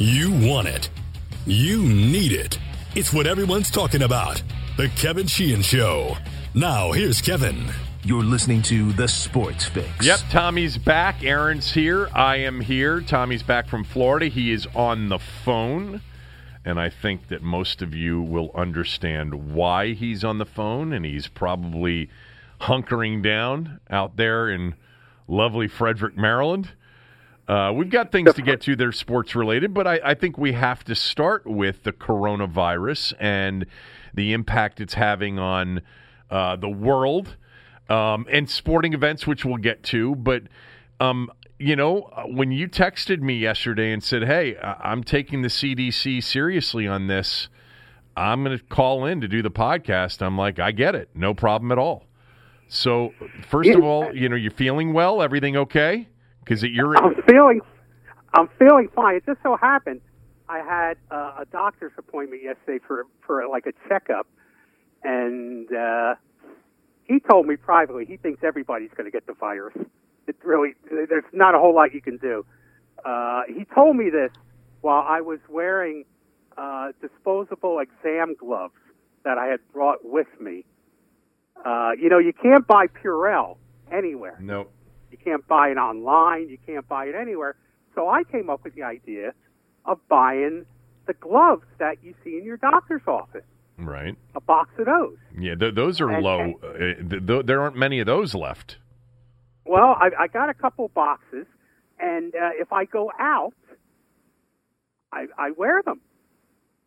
You want it. You need it. It's what everyone's talking about. The Kevin Sheehan Show. Now, here's Kevin. You're listening to The Sports Fix. Yep, Tommy's back. Aaron's here. I am here. Tommy's back from Florida. He is on the phone. And I think that most of you will understand why he's on the phone. And he's probably hunkering down out there in lovely Frederick, Maryland. Uh, we've got things to get to that are sports related, but I, I, think we have to start with the coronavirus and the impact it's having on uh, the world um, and sporting events, which we'll get to. But, um, you know, when you texted me yesterday and said, hey, I'm taking the CDC seriously on this, I'm going to call in to do the podcast, I'm like, I get it. No problem at all. So, first of all, you know, you're feeling well? Everything okay? Because you're. I'm feeling, I'm feeling fine. It just so happened I had uh, a doctor's appointment yesterday for for like a checkup, and uh, he told me privately he thinks everybody's going to get the virus. It really, there's not a whole lot you can do. Uh, he told me this while I was wearing uh, disposable exam gloves that I had brought with me. Uh, you know, you can't buy Purell anywhere. Nope. You can't buy it online. You can't buy it anywhere. So I came up with the idea of buying the gloves that you see in your doctor's office. Right. A box of those. Yeah, th- those are and, low. And, uh, th- th- there aren't many of those left. Well, I, I got a couple boxes, and uh, if I go out, I, I wear them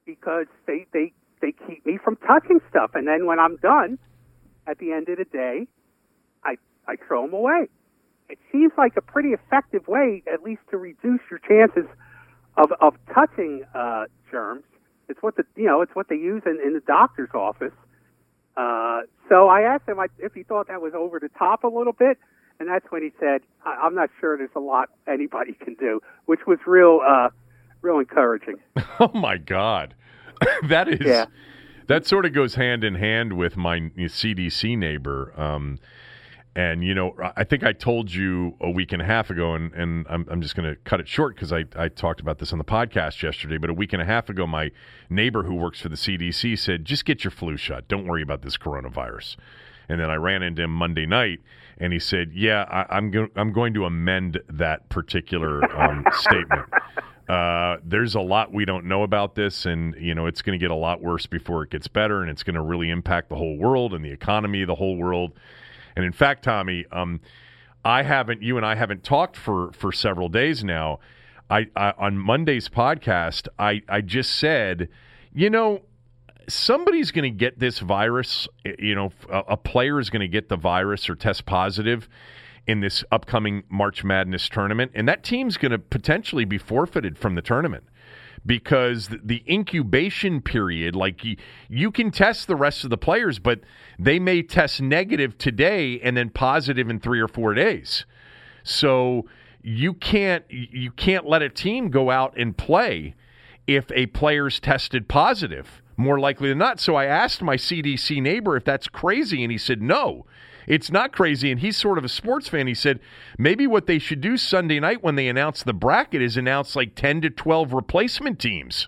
because they, they they keep me from touching stuff. And then when I'm done, at the end of the day, I I throw them away it seems like a pretty effective way, at least to reduce your chances of of touching uh, germs. It's what the you know it's what they use in, in the doctor's office. Uh, so I asked him if he thought that was over the top a little bit, and that's when he said, "I'm not sure there's a lot anybody can do," which was real uh, real encouraging. Oh my God, that is yeah. that sort of goes hand in hand with my CDC neighbor. Um, and you know, I think I told you a week and a half ago, and, and I'm, I'm just going to cut it short because I, I talked about this on the podcast yesterday. But a week and a half ago, my neighbor who works for the CDC said, "Just get your flu shot. Don't worry about this coronavirus." And then I ran into him Monday night, and he said, "Yeah, I, am go- I'm going to amend that particular um, statement." Uh, there's a lot we don't know about this, and you know it's going to get a lot worse before it gets better, and it's going to really impact the whole world and the economy of the whole world. And in fact, Tommy, um, I haven't, you and I haven't talked for for several days now. I, I on Monday's podcast, I I just said, you know, somebody's going to get this virus. You know, a, a player is going to get the virus or test positive in this upcoming March Madness tournament, and that team's going to potentially be forfeited from the tournament because the incubation period, like you, you can test the rest of the players, but they may test negative today and then positive in three or four days. So you can't you can't let a team go out and play if a player's tested positive more likely than not. So I asked my CDC neighbor if that's crazy, and he said no. It's not crazy. And he's sort of a sports fan. He said maybe what they should do Sunday night when they announce the bracket is announce like 10 to 12 replacement teams.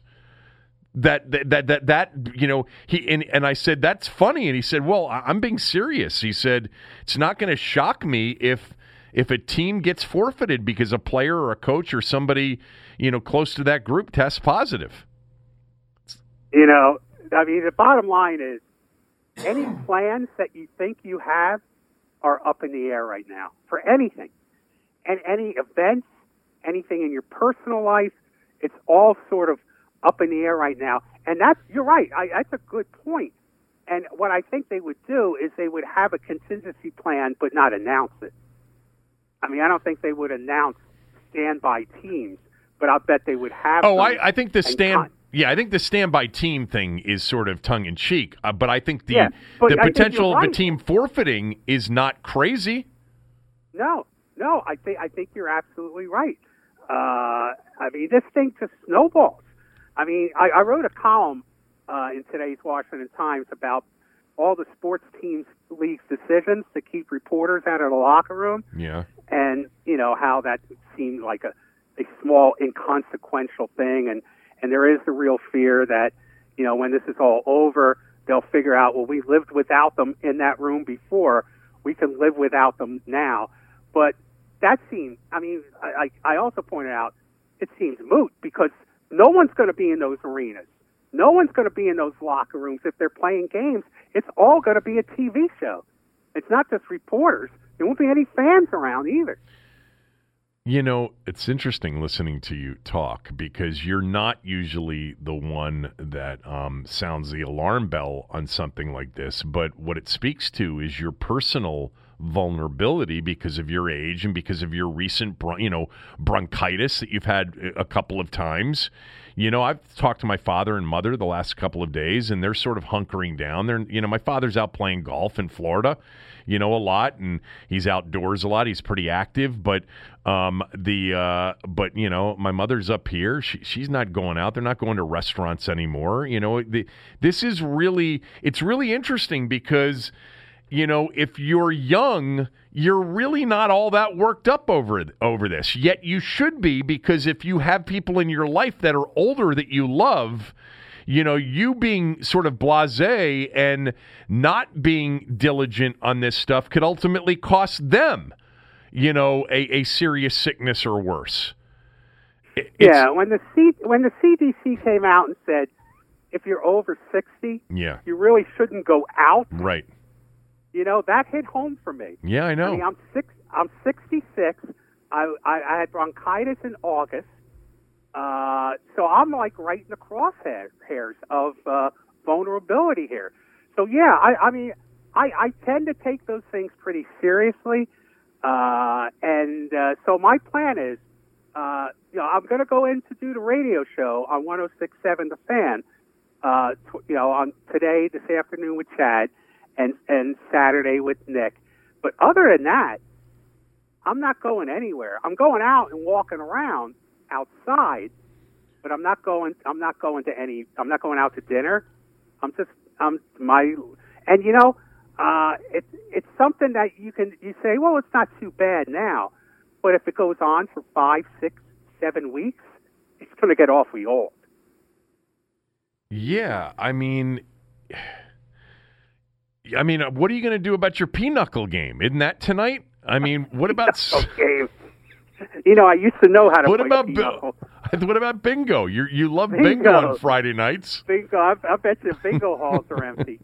That, that that that that you know he and, and I said that's funny and he said well I'm being serious he said it's not going to shock me if if a team gets forfeited because a player or a coach or somebody you know close to that group tests positive you know I mean the bottom line is any plans that you think you have are up in the air right now for anything. And any events, anything in your personal life, it's all sort of up in the air right now. And that's, you're right, I, that's a good point. And what I think they would do is they would have a contingency plan but not announce it. I mean, I don't think they would announce standby teams, but I'll bet they would have. Oh, I, I think the stand. Yeah, I think the standby team thing is sort of tongue in cheek, uh, but I think the yeah, the potential right. of a team forfeiting is not crazy. No, no, I think I think you're absolutely right. Uh, I mean, this thing just snowballs. I mean, I, I wrote a column uh, in today's Washington Times about all the sports teams' league's decisions to keep reporters out of the locker room. Yeah, and you know how that seemed like a a small inconsequential thing, and and there is the real fear that you know when this is all over, they'll figure out well we lived without them in that room before, we can live without them now, but that seems. I mean, I I also pointed out it seems moot because no one's going to be in those arenas. No one's going to be in those locker rooms if they're playing games. It's all going to be a TV show. It's not just reporters. There won't be any fans around either. You know, it's interesting listening to you talk because you're not usually the one that um, sounds the alarm bell on something like this. But what it speaks to is your personal vulnerability because of your age and because of your recent, you know, bronchitis that you've had a couple of times. You know, I've talked to my father and mother the last couple of days, and they're sort of hunkering down. They're, you know, my father's out playing golf in Florida you know, a lot, and he's outdoors a lot. He's pretty active, but um, the uh, but you know, my mother's up here. She, she's not going out. They're not going to restaurants anymore. You know, the, this is really it's really interesting because you know, if you're young, you're really not all that worked up over over this. Yet you should be because if you have people in your life that are older that you love, you know, you being sort of blasé and not being diligent on this stuff could ultimately cost them, you know, a, a serious sickness or worse. It's, yeah, when the C, when the CDC came out and said if you're over 60, yeah. you really shouldn't go out. Right. You know, that hit home for me. Yeah, I know. I mean, I'm six I'm 66. I, I, I had bronchitis in August. Uh, so I'm like right in the crosshairs of uh, vulnerability here. So yeah, I, I mean, I, I tend to take those things pretty seriously, uh, and uh, so my plan is, uh, you know, I'm going to go in to do the radio show on 106.7 The Fan, uh, you know, on today, this afternoon with Chad, and and Saturday with Nick. But other than that, I'm not going anywhere. I'm going out and walking around outside, but I'm not going. I'm not going to any. I'm not going out to dinner. I'm just. I'm my. And you know, uh, it's it's something that you can you say, well, it's not too bad now, but if it goes on for five, six, seven weeks, it's going to get awfully old. Yeah, I mean. I mean, what are you going to do about your pinochle game? Isn't that tonight? I mean, what about game? You know, I used to know how to what play about pinochle. What about bingo? You you love Bingo. bingo, on Friday nights. Bingo, I, I bet you bingo halls are empty.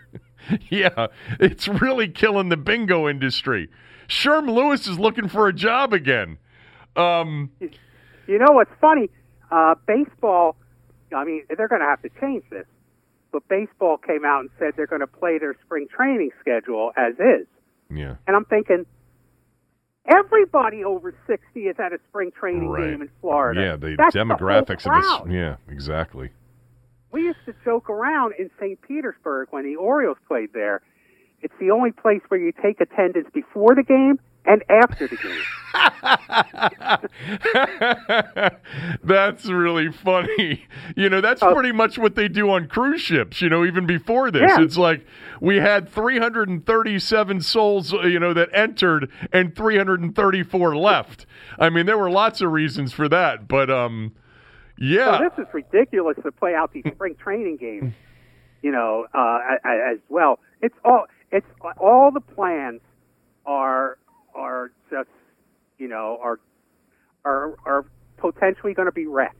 yeah, it's really killing the bingo industry. Sherm Lewis is looking for a job again. Um, You know what's funny? Uh, baseball. I mean, they're going to have to change this. But baseball came out and said they're going to play their spring training schedule as is. yeah, And I'm thinking, everybody over 60 is at a spring training Right. game in Florida. yeah. The That's the demographics of crowd. this. Yeah, exactly. We used to joke around in St. Petersburg when the Orioles played there. It's the only place where you take attendance before the game and after the game. that's really funny. You know, that's Oh. pretty much what they do on cruise ships, you know, even before this. Yeah. It's like we had 337 souls, uh, you know, that entered and 334 left. I mean, there were lots of reasons for that, but um yeah. So this is ridiculous to play out these spring training games, you know, uh, as well. It's all it's all the plans are are just you know are are are potentially going to be wrecked.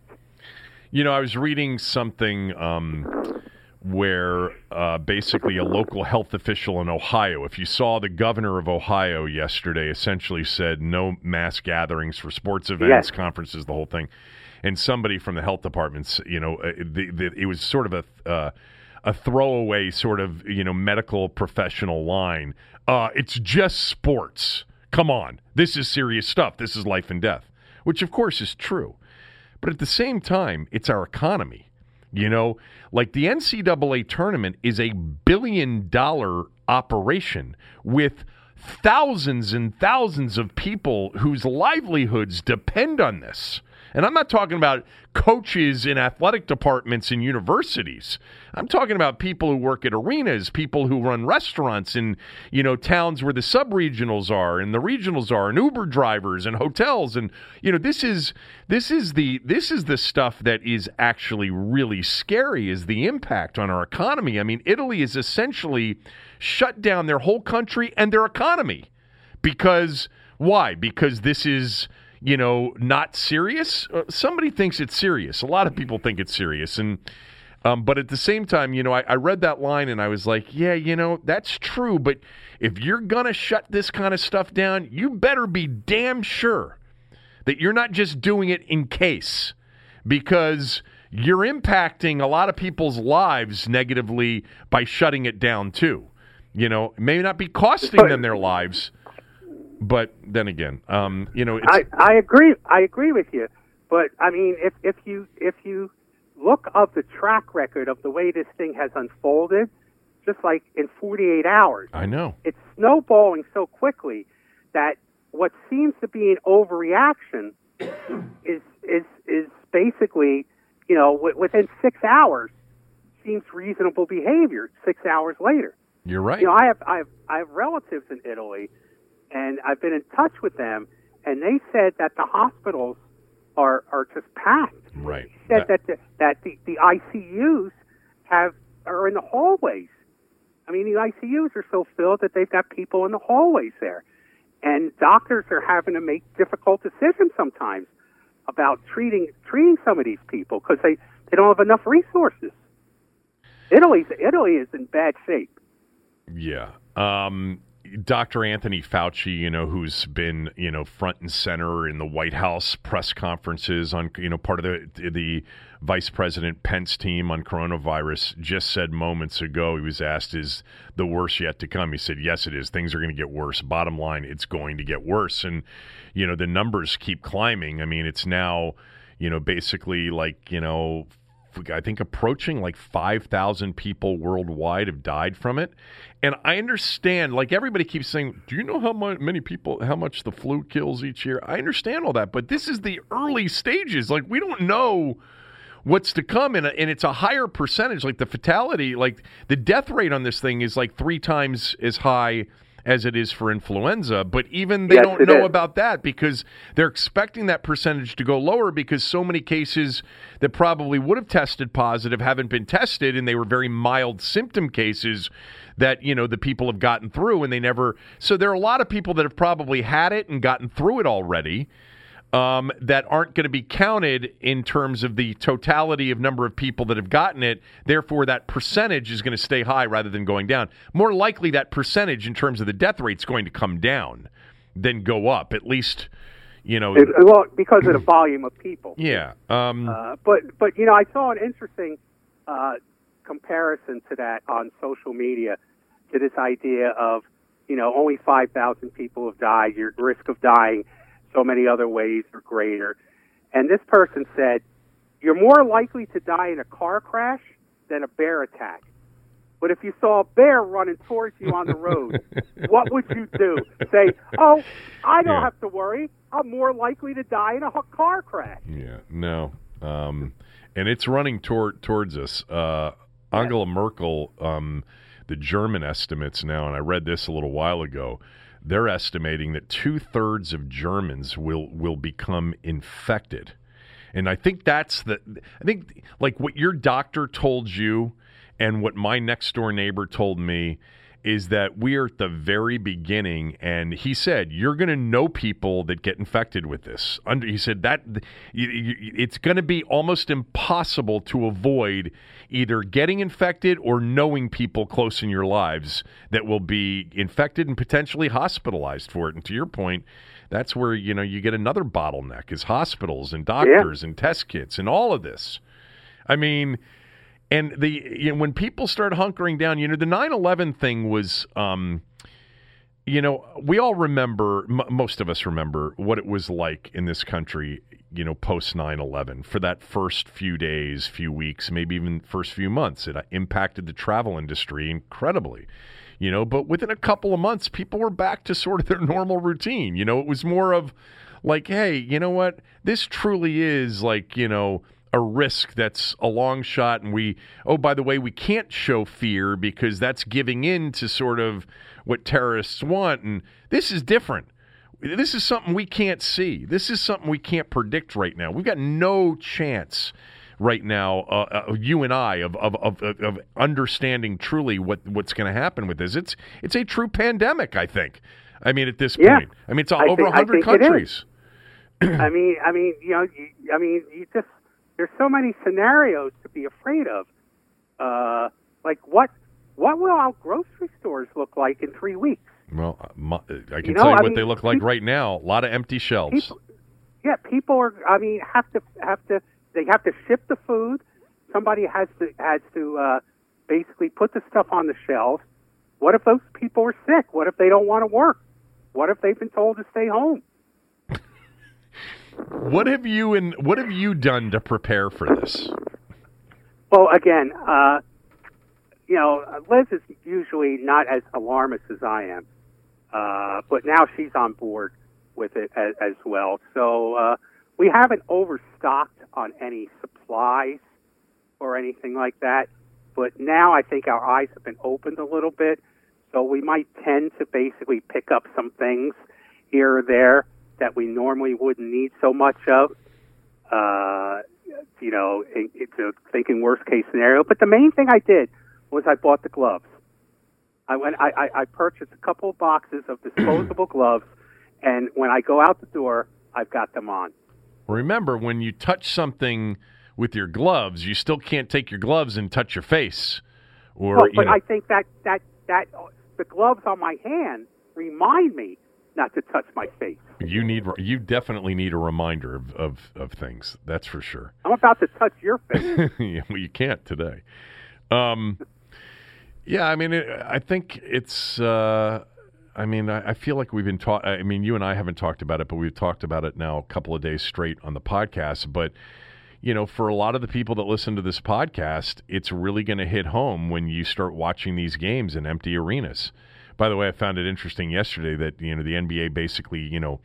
You know, I was reading something um, where uh, basically a local health official in Ohio, if you saw the governor of Ohio yesterday, essentially said no mass gatherings for sports events, Yes. conferences, the whole thing. And somebody from the health departments, you know, uh, the, the, it was sort of a uh, a throwaway sort of you know medical professional line. Uh, it's just sports. Come on, this is serious stuff. This is life and death, which of course is true. But at the same time, it's our economy. You know, like the NCAA tournament is a billion dollar operation with thousands and thousands of people whose livelihoods depend on this. And I'm not talking about coaches in athletic departments in universities. I'm talking about people who work at arenas, people who run restaurants in, you know, towns where the sub-regionals are and the regionals are and Uber drivers and hotels and you know, this is this is the this is the stuff that is actually really scary is the impact on our economy. I mean, Italy is essentially shut down their whole country and their economy because why? Because this is you know, not serious. Uh, somebody thinks it's serious. A lot of people think it's serious, and um, but at the same time, you know, I, I read that line and I was like, yeah, you know, that's true. But if you're gonna shut this kind of stuff down, you better be damn sure that you're not just doing it in case, because you're impacting a lot of people's lives negatively by shutting it down too. You know, it may not be costing them their lives, but then again, um, you know, I, I agree. I agree with you. But I mean, if if you if you look up the track record of the way this thing has unfolded, just like in 48 hours, I know it's snowballing so quickly that what seems to be an overreaction is is is basically, you know, w- within six hours seems reasonable behavior. Six hours later, you're right. you know, I have I have I have relatives in Italy, and I've been in touch with them, and they said that the hospitals are are just packed. right. He said that the, that the, the ICUs have are in the hallways. I mean, the ICUs are so filled that they've got people in the hallways there, and doctors are having to make difficult decisions sometimes about treating treating some of these people because they they don't have enough resources. Italy's Italy is in bad shape. Yeah. Um, Dr. Anthony Fauci, you know, who's been, you know, front and center in the White House press conferences on, you know, part of the the Vice President Pence team on coronavirus, just said moments ago, he was asked, is the worst yet to come? He said, yes, it is. Things are going to get worse. Bottom line, it's going to get worse. And, you know, the numbers keep climbing. I mean, it's now, you know, basically like, you know, I think approaching like 5,000 people worldwide have died from it. And I understand, like everybody keeps saying, do you know how many people, how much the flu kills each year? I understand all that, but this is the early stages. Like we don't know what's to come and, and it's a higher percentage like the fatality like the death rate on this thing is like three times as high as it is for influenza but even they Yes, don't know is. about that because they're expecting that percentage to go lower because so many cases that probably would have tested positive haven't been tested and they were very mild symptom cases that you know the people have gotten through and they never so there are a lot of people that have probably had it and gotten through it already um, that aren't going to be counted in terms of the totality of number of people that have gotten it. Therefore, that percentage is going to stay high rather than going down. More likely, that percentage in terms of the death rate is going to come down than go up. At least, you know. It, well, because of the volume of people. yeah. Um, Uh, but but you know, I saw an interesting uh, comparison to that on social media to this idea of you know only five thousand people have died. Your risk of dying so many other ways are greater. And this person said, "You're more likely to die in a car crash than a bear attack." But if you saw a bear running towards you on the road, what would you do? Say, "Oh, I don't Yeah. have to worry. I'm more likely to die in a car crash." Yeah, no, um, and it's running toward towards us. Uh, Angela Merkel, um, the German estimates now, and I read this a little while ago. They're estimating that two thirds of Germans will will become infected, and I think that's the. I think like what your doctor told you, and what my next door neighbor told me is that we are at the very beginning and he said you're going to know people that get infected with this. Under he said that it's going to be almost impossible to avoid either getting infected or knowing people close in your lives that will be infected and potentially hospitalized for it. And to your point that's where you know you get another bottleneck is hospitals and doctors and test kits and all of this. I mean and the you know, when people start hunkering down, you know, the 9/11 thing was, um, you know, we all remember, m- most of us remember what it was like in this country, you know, post 9/11 for that first few days, few weeks, maybe even first few months. It uh, impacted the travel industry incredibly. You know, but within a couple of months, people were back to sort of their normal routine. You know, it was more of like, hey, you know what? This truly is like, you know, a risk that's a long shot. And we, oh, by the way, we can't show fear because that's giving in to sort of what terrorists want. And this is different. This is something we can't see. This is something we can't predict right now. We've got no chance right now, uh, uh, you and I, of, of, of, of understanding truly what, what's going to happen with this. It's it's a true pandemic, I think. I mean, at this Yeah. point, I mean, it's I over think- I 100 think it is. countries. I mean, I mean, you know, you, I mean, you just there's so many scenarios to be afraid of. Uh, like what what will our grocery stores look like in three weeks? Well, uh, my, I can know, tell you I what mean, they look like people- right now. A lot of empty shelves. People, yeah, people are. I mean, have to have to. They have to ship the food. Somebody has to has to uh, basically put the stuff on the shelves. What if those people are sick? What if they don't want to work? What if they've been told to stay home? What have you and what have you done to prepare for this? Well, again, uh, you know, Liz is usually not as alarmist as I am, uh, but now she's on board with it as, as well. So uh, we haven't overstocked on any supplies or anything like that, but now I think our eyes have been opened a little bit, so we might tend to basically pick up some things here or there that we normally wouldn't need so much of. Uh, you know, in, into thinking worst case scenario. But the main thing I did was I bought the gloves. I went. I, I, I purchased a couple of boxes of disposable gloves, and when I go out the door, I've got them on. Remember, when you touch something with your gloves, you still can't take your gloves and touch your face. Or Well, you but know, I think that that that the gloves on my hand remind me not to touch my face. you need you definitely need a reminder of, of, of things. That's for sure. I'm about to touch your face. yeah, well, you can't today. Um, yeah, I mean, it, I think it's. Uh, I mean, I, I feel like we've been taught. I mean, you and I haven't talked about it, but we've talked about it now a couple of days straight on the podcast. But you know, for a lot of the people that listen to this podcast, it's really going to hit home when you start watching these games in empty arenas. By the way, I found it interesting yesterday that you know the NBA basically you know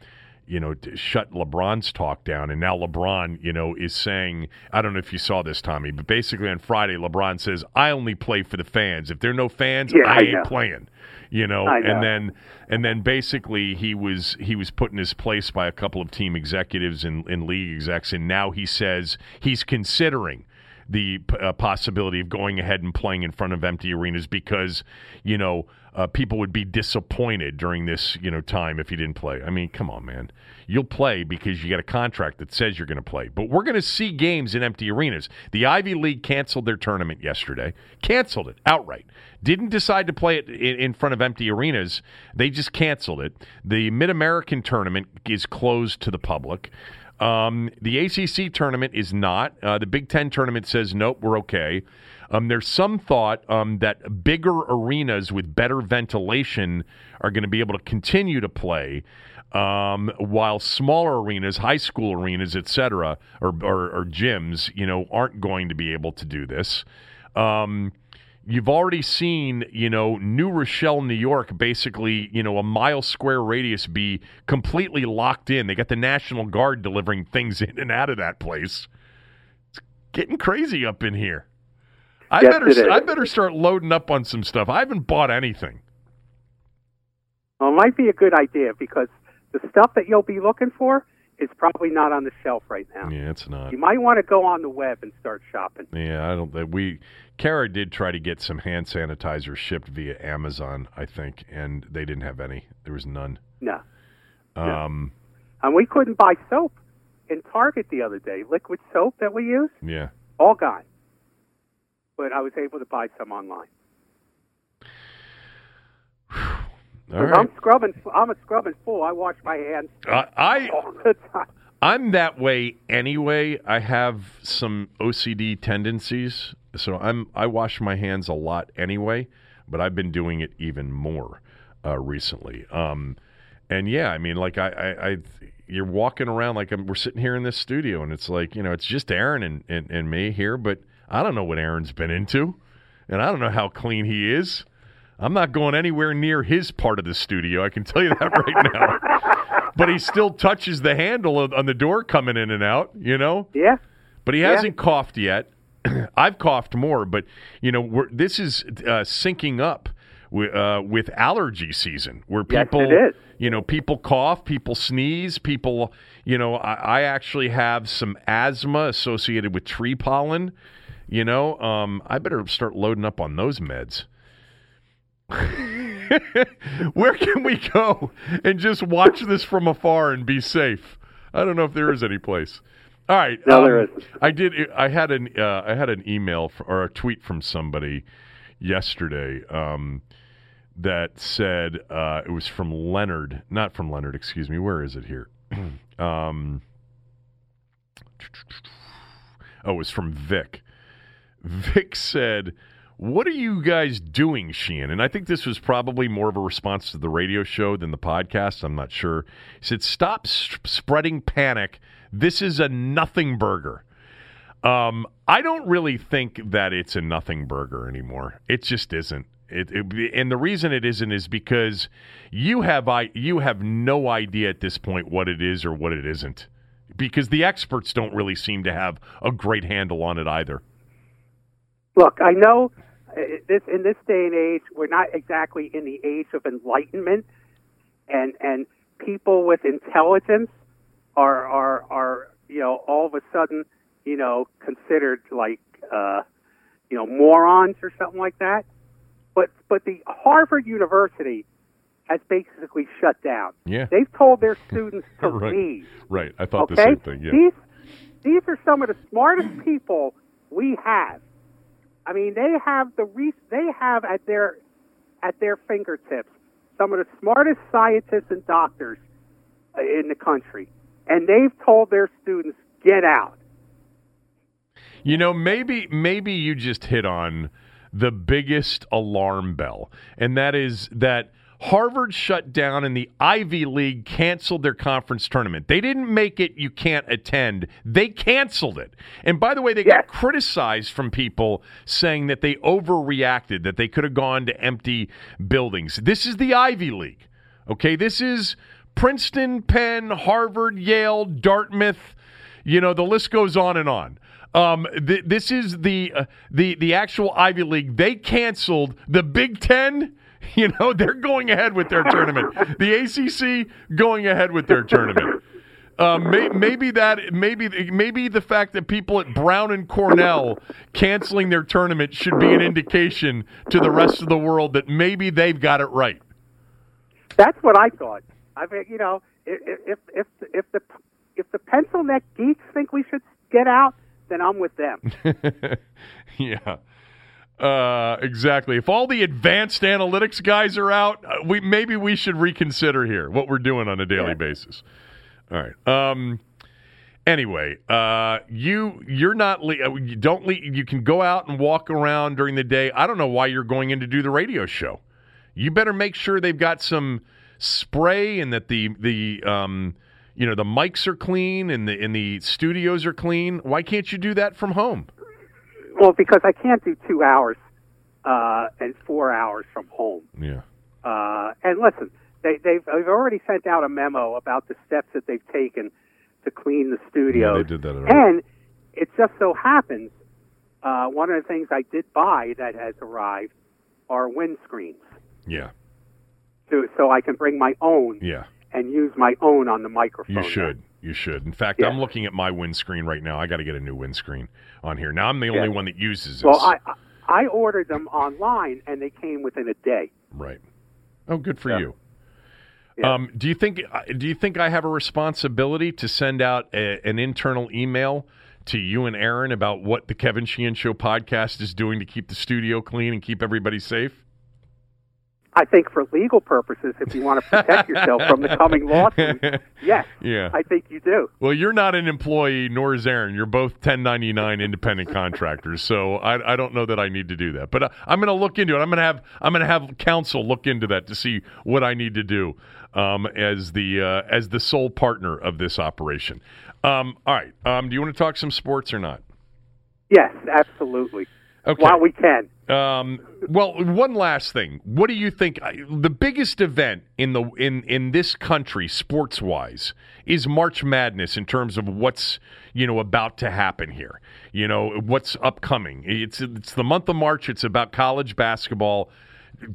you know shut LeBron's talk down, and now LeBron you know is saying I don't know if you saw this, Tommy, but basically on Friday LeBron says I only play for the fans. If there are no fans, Yeah, I I ain't know. playing. You know, know. and then and then basically he was he was put in his place by a couple of team executives and, and league execs, and now he says he's considering the uh, possibility of going ahead and playing in front of empty arenas because you know uh, people would be disappointed during this you know time if you didn't play. I mean, come on, man, you'll play because you got a contract that says you're going to play. But we're going to see games in empty arenas. The Ivy League canceled their tournament yesterday, canceled it outright. Didn't decide to play it in, in front of empty arenas. They just canceled it. The Mid American tournament is closed to the public. Um, the ACC tournament is not. Uh, the Big Ten tournament says nope, we're okay. Um, there's some thought um, that bigger arenas with better ventilation are going to be able to continue to play, um, while smaller arenas, high school arenas, etc., or, or, or gyms, you know, aren't going to be able to do this. Um, you've already seen, you know, New Rochelle, New York, basically, you know, a mile square radius be completely locked in. They got the National Guard delivering things in and out of that place. It's getting crazy up in here. I Yes, better. I better start loading up on some stuff. I haven't bought anything. Well, it might be a good idea because the stuff that you'll be looking for is probably not on the shelf right now. Yeah, it's not. You might want to go on the web and start shopping. Yeah, I don't. We Kara did try to get some hand sanitizer shipped via Amazon, I think, and they didn't have any. There was none. No. Um, And we couldn't buy soap in Target the other day. Liquid soap that we use, yeah. all gone. But I was able to buy some online. All 'Cause right. I'm scrubbing. I'm a scrubbing fool. I wash my hands I, I all the time. I'm that way anyway. I have some OCD tendencies, so I'm I wash my hands a lot anyway. But I've been doing it even more uh, recently. Um, and yeah, I mean, like I, I, I you're walking around like I'm, we're sitting here in this studio, and it's like you know, it's just Aaron and, and, and me here, but I don't know what Aaron's been into, and I don't know how clean he is. I'm not going anywhere near his part of the studio. I can tell you that right now. but he still touches the handle of, on the door coming in and out. You know. Yeah. But he Yeah. hasn't coughed yet. I've coughed more, but you know, we're, this is uh, syncing up with, uh, with allergy season, where Yes, people, is. you know, people cough, people sneeze, people, you know, I, I actually have some asthma associated with tree pollen. You know, um, I better start loading up on those meds. Where can we go and just watch this from afar and be safe? I don't know if there is any place. All right. um, there isn't. I did. I had an. Uh, I had an email f or a tweet from somebody yesterday um, that said uh, it was from Leonard, not from Leonard. Excuse me. Where is it here? um, oh, it was from Vic. Vic said, What are you guys doing, Sheehan? And I think this was probably more of a response to the radio show than the podcast. I'm not sure. He said, Stop spreading panic. This is a nothing burger. Um, I don't really think that it's a nothing burger anymore. It just isn't. It, it, and the reason it isn't is because you have I you have no idea at this point what it is or what it isn't, because the experts don't really seem to have a great handle on it either. Look, I know this in this day and age, we're not exactly in the age of enlightenment, and and people with intelligence are are are you know all of a sudden you know considered like uh, you know morons or something like that. But but the Harvard University has basically shut down. Yeah. They've told their students to Right. leave. Right. I thought Okay, the same thing. Yeah. these these are some of the smartest people we have. I mean, they have the re- they have at their at their fingertips some of the smartest scientists and doctors in the country, and they've told their students get out. You know, maybe maybe you just hit on the biggest alarm bell, and that is that Harvard shut down and the Ivy League canceled their conference tournament. They didn't make it you can't attend. They canceled it. And by the way, they got criticized from people saying that they overreacted, that they could have gone to empty buildings. This is the Ivy League. Okay, this is Princeton, Penn, Harvard, Yale, Dartmouth, you know, the list goes on and on. Um, th- this is the uh, the the actual Ivy League. They canceled the Big Ten. You know, they're going ahead with their tournament. The ACC going ahead with their tournament. Um, may, maybe that maybe maybe the fact that people at Brown and Cornell canceling their tournament should be an indication to the rest of the world that maybe they've got it right. That's what I thought. I mean, you know, if if if if the if the pencil neck geeks think we should get out, then I'm with them. yeah. Uh, exactly. If all the advanced analytics guys are out, uh, we maybe we should reconsider here what we're doing on a daily Yeah. basis. All right. Um. Anyway, uh, you you're not le- uh, you don't le- you can go out and walk around during the day. I don't know why you're going in to do the radio show. You better make sure they've got some spray and that the the um you know the mics are clean and the and the studios are clean. Why can't you do that from home? Well, because I can't do two hours uh, and four hours from home. Yeah. Uh, and listen, they, they've, they've already sent out a memo about the steps that they've taken to clean the studio. Yeah, they did that already. And it just so happens uh, one of the things I did buy that has arrived are windscreens, Yeah. so, so I can bring my own Yeah. and use my own on the microphone. You should. You should. In fact, Yeah. I'm looking at my windscreen right now. I got to get a new windscreen on here. Now I'm the only Yeah. one that uses this. Well, I I ordered them online and they came within a day. right. Oh, good for Yeah. you. Um, do you think do you think I have a responsibility to send out a, an internal email to you and Aaron about what the Kevin Sheehan Show podcast is doing to keep the studio clean and keep everybody safe? I think for legal purposes, if you want to protect yourself from the coming lawsuit, yes, Yeah. I think you do. Well, you're not an employee, nor is Aaron. You're both 1099 independent contractors, so I, I don't know that I need to do that. But uh, I'm going to look into it. I'm going to have I'm going to have counsel look into that to see what I need to do um, as the uh, as the sole partner of this operation. Um, all right. Um, do you want to talk some sports or not? Yes, absolutely. Okay. while we can. Um, well, one last thing. What do you think the biggest event in the in in this country, sports wise, is March Madness in terms of what's you know about to happen here. You know what's upcoming. It's it's the month of March. It's about college basketball.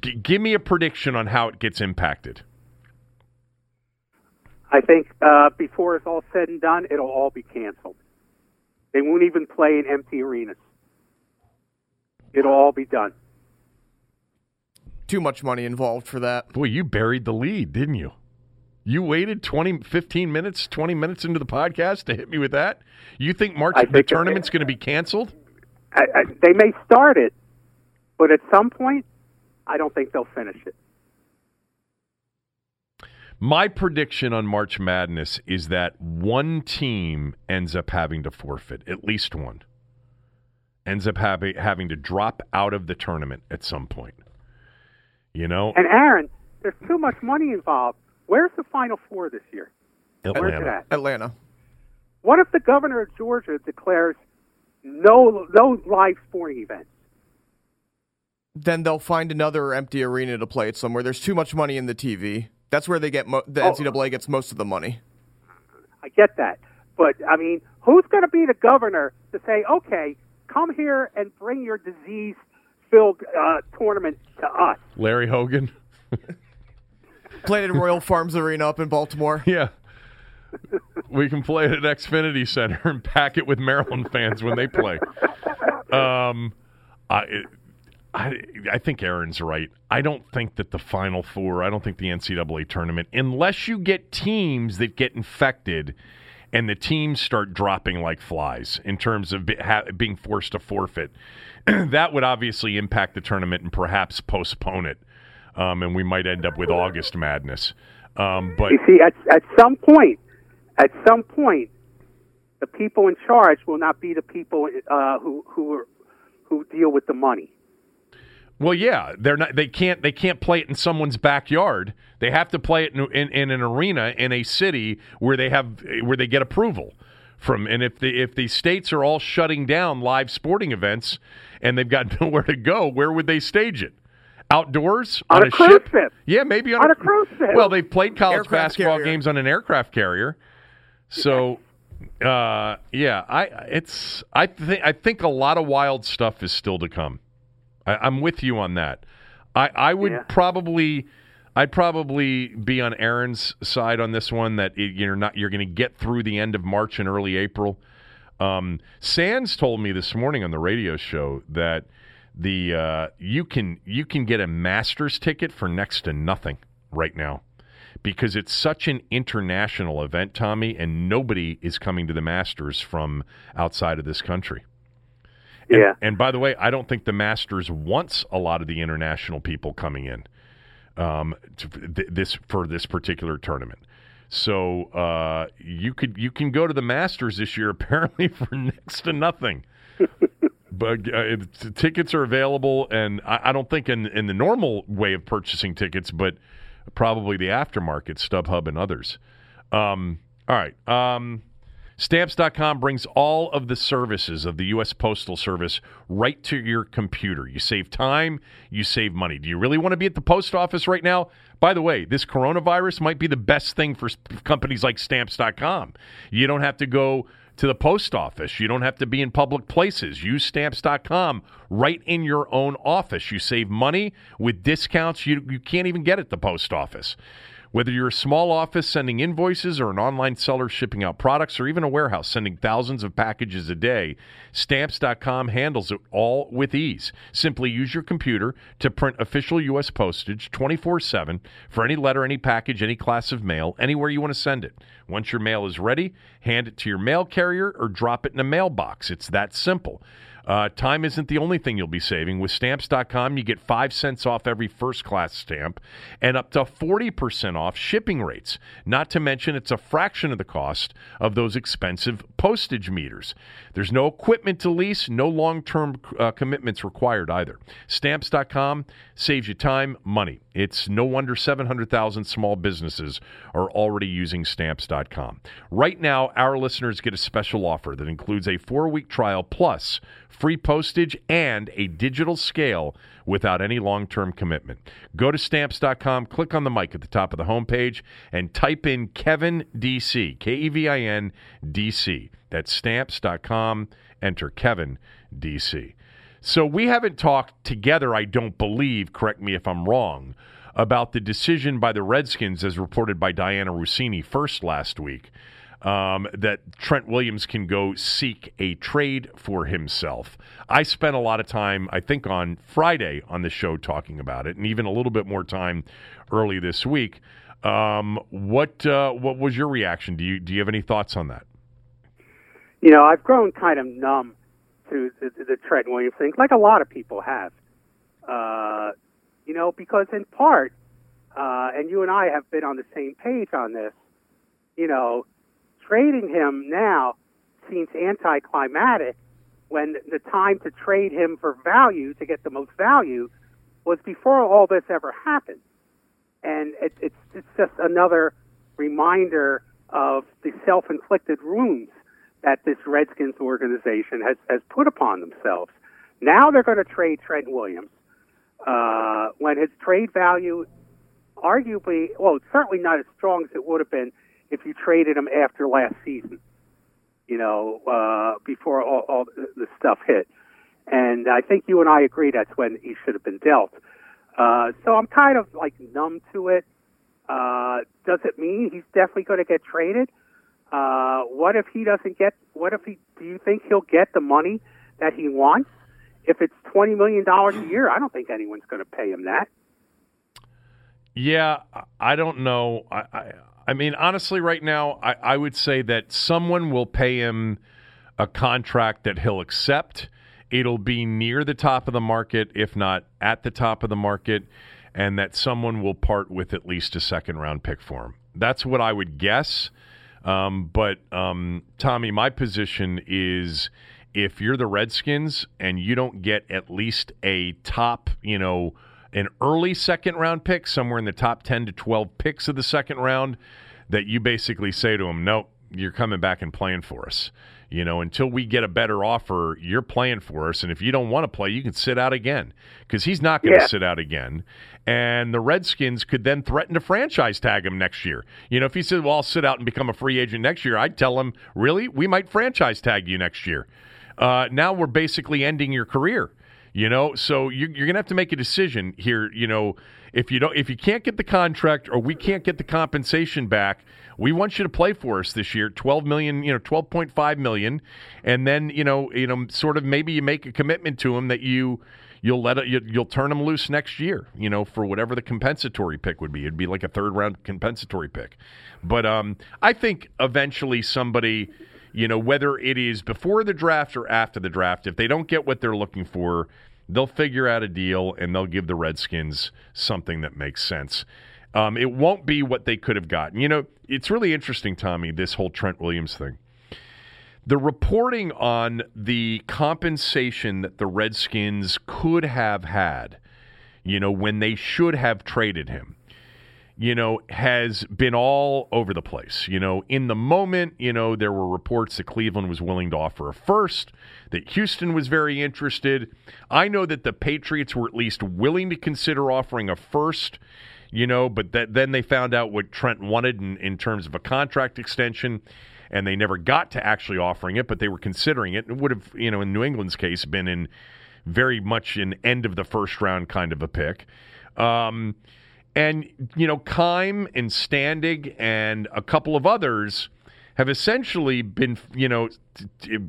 G- give me a prediction on how it gets impacted. I think uh, before it's all said and done, it'll all be canceled. They won't even play in empty arenas. It'll all be done. Too much money involved for that. Boy, you buried the lead, didn't you? You waited 20, 15 minutes, 20 minutes into the podcast to hit me with that? You think March I the think- tournament's going to be canceled? I, I, they may start it, but at some point, I don't think they'll finish it. My prediction on March Madness is that one team ends up having to forfeit, at least one. Ends up having having to drop out of the tournament at some point. You know, And Aaron, there's too much money involved. Where's the Final Four this year? Where's it Atlanta. at? Atlanta. What if the governor of Georgia declares no no live sporting events? Then they'll find another empty arena to play it somewhere. There's too much money in the TV. That's where they get mo- the Oh. NCAA gets most of the money. I get that, but I mean, who's going to be the governor to say, okay, come here and bring your disease-filled uh, tournament to us? Larry Hogan. Played at Royal Farms Arena up in Baltimore. Yeah. we can play it at Xfinity Center and pack it with Maryland fans when they play. Um, I, I, I think Aaron's right. I don't think that the Final Four, I don't think the NCAA tournament, unless you get teams that get infected and the teams start dropping like flies in terms of be, ha, being forced to forfeit, that would obviously impact the tournament and perhaps postpone it. Um, and we might end up with August madness. Um, but You see, at at some point, at some point, the people in charge will not be the people uh, who who are, who deal with the money. Well, yeah, they're not. They can't. They can't play it in someone's backyard. They have to play it in, in, in an arena in a city where they have where they get approval from. And if the if the states are all shutting down live sporting events and they've got nowhere to go, where would they stage it? Outdoors On a cruise ship? ship. Yeah, maybe on, On a cruise ship. Well, they've played college Aircraft basketball carrier. games on an aircraft carrier. So, uh, yeah, I it's I think I think a lot of wild stuff is still to come. I, I'm with you on that. I, I would Yeah. probably, I'd probably be on Aaron's side on this one. That it- you're not, you're going to get through the end of March and early April. Um, Sands told me this morning on the radio show that the uh, you can you can get a Masters ticket for next to nothing right now because it's such an international event, Tommy, and nobody is coming to the Masters from outside of this country. And, Yeah. And by the way, I don't think the Masters wants a lot of the international people coming in um, to, th- this for this particular tournament. So uh, you could you can go to the Masters this year apparently for next to nothing. but uh, it, tickets are available, and I, I don't think in in the normal way of purchasing tickets, but probably the aftermarket, StubHub and others. Um, all right. Um, Stamps.com brings all of the services of the U.S. Postal Service right to your computer. You save time, you save money. Do you really want to be at the post office right now? By the way, this coronavirus might be the best thing for companies like Stamps.com. You don't have to go to the post office, you don't have to be in public places. Use Stamps.com right in your own office. You save money with discounts you, you can't even get at the post office. Whether you're a small office sending invoices or an online seller shipping out products or even a warehouse sending thousands of packages a day, stamps.com handles it all with ease. Simply use your computer to print official U.S. postage 24 7 for any letter, any package, any class of mail, anywhere you want to send it. Once your mail is ready, hand it to your mail carrier or drop it in a mailbox. It's that simple. Uh, time isn't the only thing you'll be saving. With stamps.com, you get 5 cents off every first class stamp and up to 40% off shipping rates. Not to mention, it's a fraction of the cost of those expensive postage meters. There's no equipment to lease, no long term uh, commitments required either. Stamps.com saves you time, money. It's no wonder 700,000 small businesses are already using stamps.com. Right now, our listeners get a special offer that includes a four week trial plus free postage and a digital scale without any long term commitment. Go to stamps.com, click on the mic at the top of the homepage, and type in Kevin DC, K E V I N D C. That's stamps.com. Enter Kevin DC. So we haven't talked together, I don't believe, correct me if I'm wrong, about the decision by the Redskins, as reported by Dianna Russini first last week, um, that Trent Williams can go seek a trade for himself. I spent a lot of time, I think, on Friday on the show talking about it, and even a little bit more time early this week. Um, what uh, what was your reaction? Do you do you have any thoughts on that? You know, I've grown kind of numb to the, the Trent Williams thing, like a lot of people have. Uh, you know, because in part, uh, and you and I have been on the same page on this. You know, trading him now seems anticlimactic when the time to trade him for value to get the most value was before all this ever happened. And it, it's, it's just another reminder of the self-inflicted wounds that this Redskins organization has, has put upon themselves. Now they're going to trade Trent Williams uh, when his trade value, arguably, well, certainly not as strong as it would have been if you traded him after last season. You know, uh, before all, all the stuff hit, and I think you and I agree that's when he should have been dealt. Uh, so I'm kind of like numb to it. Uh, does it mean he's definitely going to get traded? Uh, what if he doesn't get? What if he? Do you think he'll get the money that he wants? If it's twenty million dollars a year, I don't think anyone's going to pay him that. Yeah, I don't know. I, I, I mean, honestly, right now, I, I would say that someone will pay him a contract that he'll accept. It'll be near the top of the market, if not at the top of the market, and that someone will part with at least a second round pick for him. That's what I would guess. Um, but um, Tommy, my position is if you're the Redskins and you don't get at least a top, you know, an early second round pick, somewhere in the top 10 to 12 picks of the second round, that you basically say to them, nope, you're coming back and playing for us. You know, until we get a better offer, you're playing for us. And if you don't want to play, you can sit out again because he's not going to Yeah. sit out again. And the Redskins could then threaten to franchise tag him next year. You know, if he said, well, I'll sit out and become a free agent next year, I'd tell him, really? We might franchise tag you next year. Uh, now we're basically ending your career. You know, so you're, you're going to have to make a decision here. You know, if you don't, if you can't get the contract or we can't get the compensation back, we want you to play for us this year. Twelve million, you know, twelve point five million, and then you know, you know, sort of maybe you make a commitment to him that you you'll let it, you, you'll turn him loose next year. You know, for whatever the compensatory pick would be. It'd be like a third round compensatory pick. But um, I think eventually somebody you know, whether it is before the draft or after the draft, if they don't get what they're looking for, they'll figure out a deal and they'll give the Redskins something that makes sense. Um, it won't be what they could have gotten. You know, it's really interesting, Tommy, this whole Trent Williams thing. The reporting on the compensation that the Redskins could have had, you know, when they should have traded him you know, has been all over the place. You know, in the moment, you know, there were reports that Cleveland was willing to offer a first, that Houston was very interested. I know that the Patriots were at least willing to consider offering a first, you know, but that then they found out what Trent wanted in, in terms of a contract extension. And they never got to actually offering it, but they were considering it. It would have, you know, in New England's case, been in very much an end of the first round kind of a pick. Um, and, you know, Keim and Standig and a couple of others have essentially been, you know,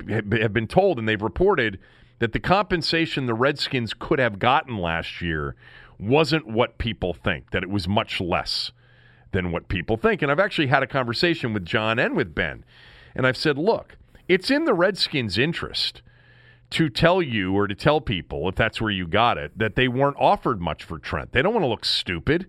have been told and they've reported that the compensation the Redskins could have gotten last year wasn't what people think, that it was much less than what people think. And I've actually had a conversation with John and with Ben. And I've said, look, it's in the Redskins' interest to tell you or to tell people, if that's where you got it, that they weren't offered much for Trent. They don't want to look stupid.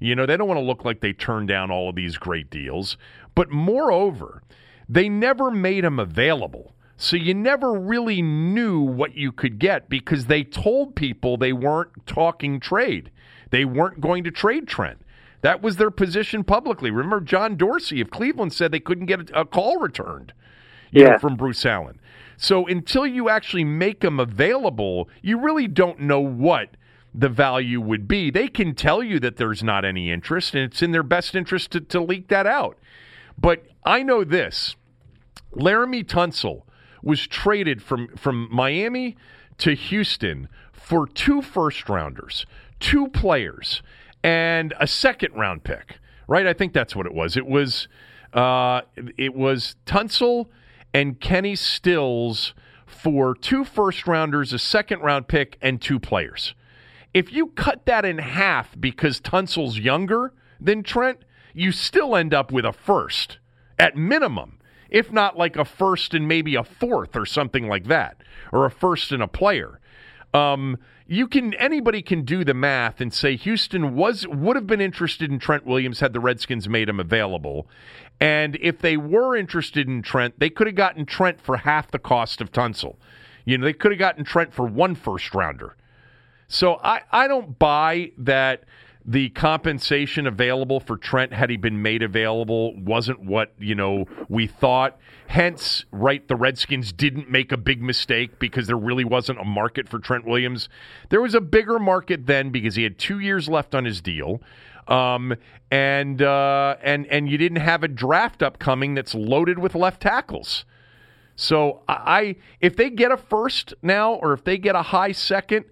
You know, they don't want to look like they turned down all of these great deals. But moreover, they never made him available. So you never really knew what you could get because they told people they weren't talking trade. They weren't going to trade Trent. That was their position publicly. Remember, John Dorsey of Cleveland said they couldn't get a, call returned you Yeah. know, from Bruce Allen. So until you actually make them available, you really don't know what the value would be. They can tell you that there's not any interest, and it's in their best interest to, to leak that out. But I know this Laremy Tunsil was traded from, from Miami to Houston for two first rounders, two players, and a second round pick. Right? I think that's what it was. It was uh, it was Tunsil and Kenny Stills for two first rounders, a second round pick, and two players. If you cut that in half because Tunsil's younger than Trent, you still end up with a first at minimum, if not like a first and maybe a fourth or something like that, or a first and a player. Um, you can anybody can do the math and say Houston was would have been interested in Trent Williams had the Redskins made him available. And if they were interested in Trent, they could have gotten Trent for half the cost of Tunsil. You know, they could have gotten Trent for one first rounder. So I, I don't buy that the compensation available for Trent had he been made available wasn't what, you know, we thought. Hence, right, the Redskins didn't make a big mistake because there really wasn't a market for Trent Williams. There was a bigger market then because he had two years left on his deal. Um, and uh, and and you didn't have a draft upcoming that's loaded with left tackles. So I, if they get a first now, or if they get a high second,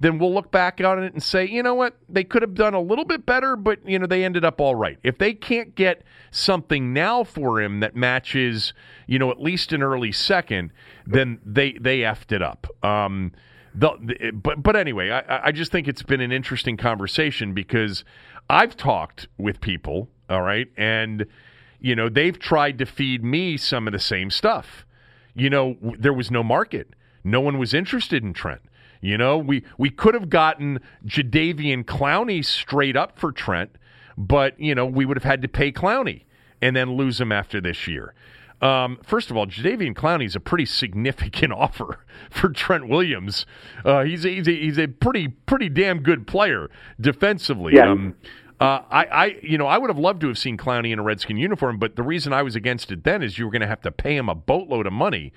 then we'll look back on it and say, you know what, they could have done a little bit better, but you know they ended up all right. If they can't get something now for him that matches, you know, at least an early second, then they they effed it up. Um, the, the, but but anyway, I, I just think it's been an interesting conversation because I've talked with people, all right, and you know they've tried to feed me some of the same stuff. You know, w- there was no market. No one was interested in Trent. You know, we we could have gotten Jadeveon Clowney straight up for Trent, but you know we would have had to pay Clowney and then lose him after this year. Um, first of all, Jadeveon Clowney is a pretty significant offer for Trent Williams. Uh, he's a, he's a, he's a pretty pretty damn good player defensively. Yeah. Um, uh, I, I, you know, I would have loved to have seen Clowney in a Redskin uniform, but the reason I was against it then is you were going to have to pay him a boatload of money,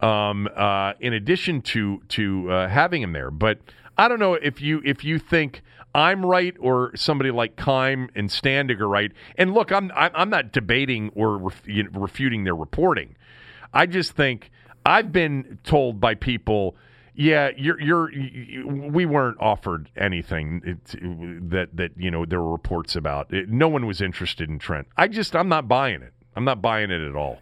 um, uh, in addition to to uh, having him there. But I don't know if you if you think I'm right or somebody like Keim and Standig are right. And look, I'm I'm not debating or refuting their reporting. I just think I've been told by people yeah, you're you're you, we weren't offered anything that that you know there were reports about. No one was interested in Trent. I just I'm not buying it. I'm not buying it at all.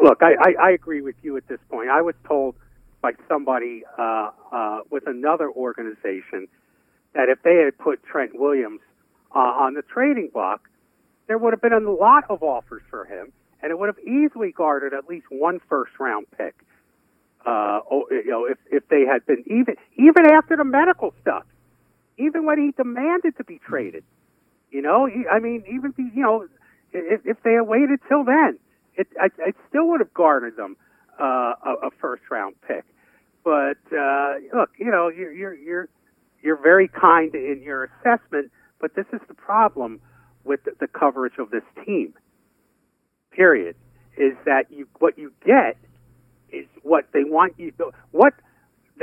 Look, I, I, I agree with you at this point. I was told by somebody uh, uh, with another organization that if they had put Trent Williams uh, on the trading block, there would have been a lot of offers for him, and it would have easily garnered at least one first round pick. Uh, you know, if if they had been even even after the medical stuff, even when he demanded to be traded, you know, he, I mean, even be, you know, if, if they had waited till then, it I, it still would have garnered them uh, a, a first round pick. But uh, look, you know, you're you're you're you're very kind in your assessment, but this is the problem with the, the coverage of this team. Period. Is that you what you get is what they want you to what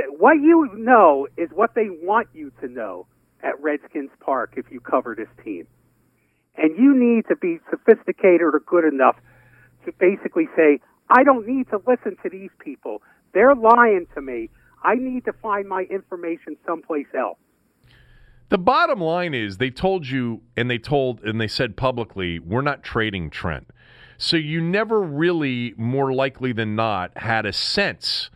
what you know is what they want you to know at Redskins Park if you cover this team. And you need to be sophisticated or good enough to basically say, I don't need to listen to these people. They're lying to me. I need to find my information someplace else. The bottom line is they told you and they told and they said publicly, we're not trading Trent. So you never really, more likely than not, had a sense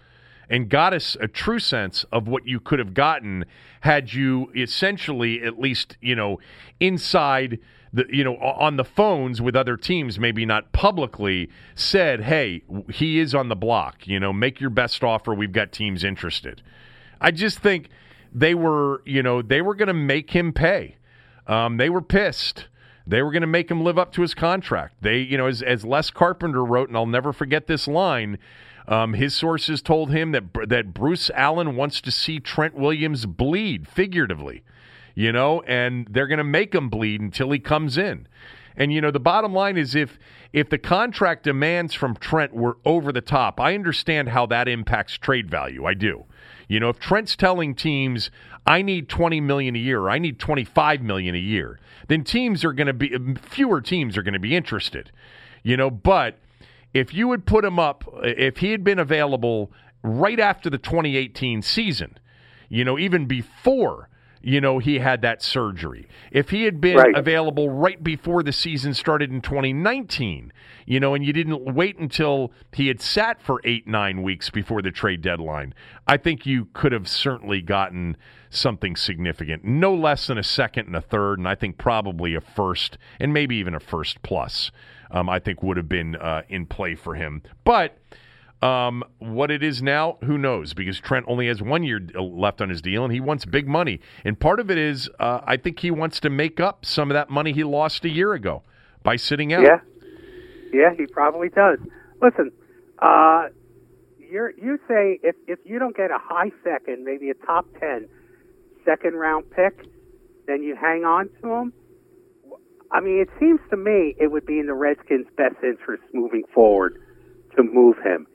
and got a, a, true sense of what you could have gotten had you essentially, at least, you know, inside the, you know, on the phones with other teams, maybe not publicly, said, hey, he is on the block. You know, make your best offer. We've got teams interested. I just think they were, you know, they were going to make him pay. Um, they were pissed. They were going to make him live up to his contract. They, you know, as, as Les Carpenter wrote, and I'll never forget this line. Um, his sources told him that that Bruce Allen wants to see Trent Williams bleed, figuratively. You know, and they're going to make him bleed until he comes in. And you know, the bottom line is if if the contract demands from Trent were over the top, I understand how that impacts trade value. I do. You know, if Trent's telling teams, I need 20 million a year, I need 25 million a year, then teams are going to be fewer teams are going to be interested. You know, but if you would put him up, if he had been available right after the 2018 season, you know, even before you know, he had that surgery. If he had been right. available right before the season started in 2019, you know, and you didn't wait until he had sat for eight, nine weeks before the trade deadline, I think you could have certainly gotten something significant. No less than a second and a third, and I think probably a first, and maybe even a first plus, um, I think would have been uh, in play for him. But um, what it is now, who knows? Because Trent only has one year left on his deal, and he wants big money. And part of it is, uh, I think he wants to make up some of that money he lost a year ago by sitting out. Yeah, yeah, he probably does. Listen, uh, you you say if if you don't get a high second, maybe a top ten second round pick, then you hang on to him. I mean, it seems to me it would be in the Redskins' best interest moving forward to move him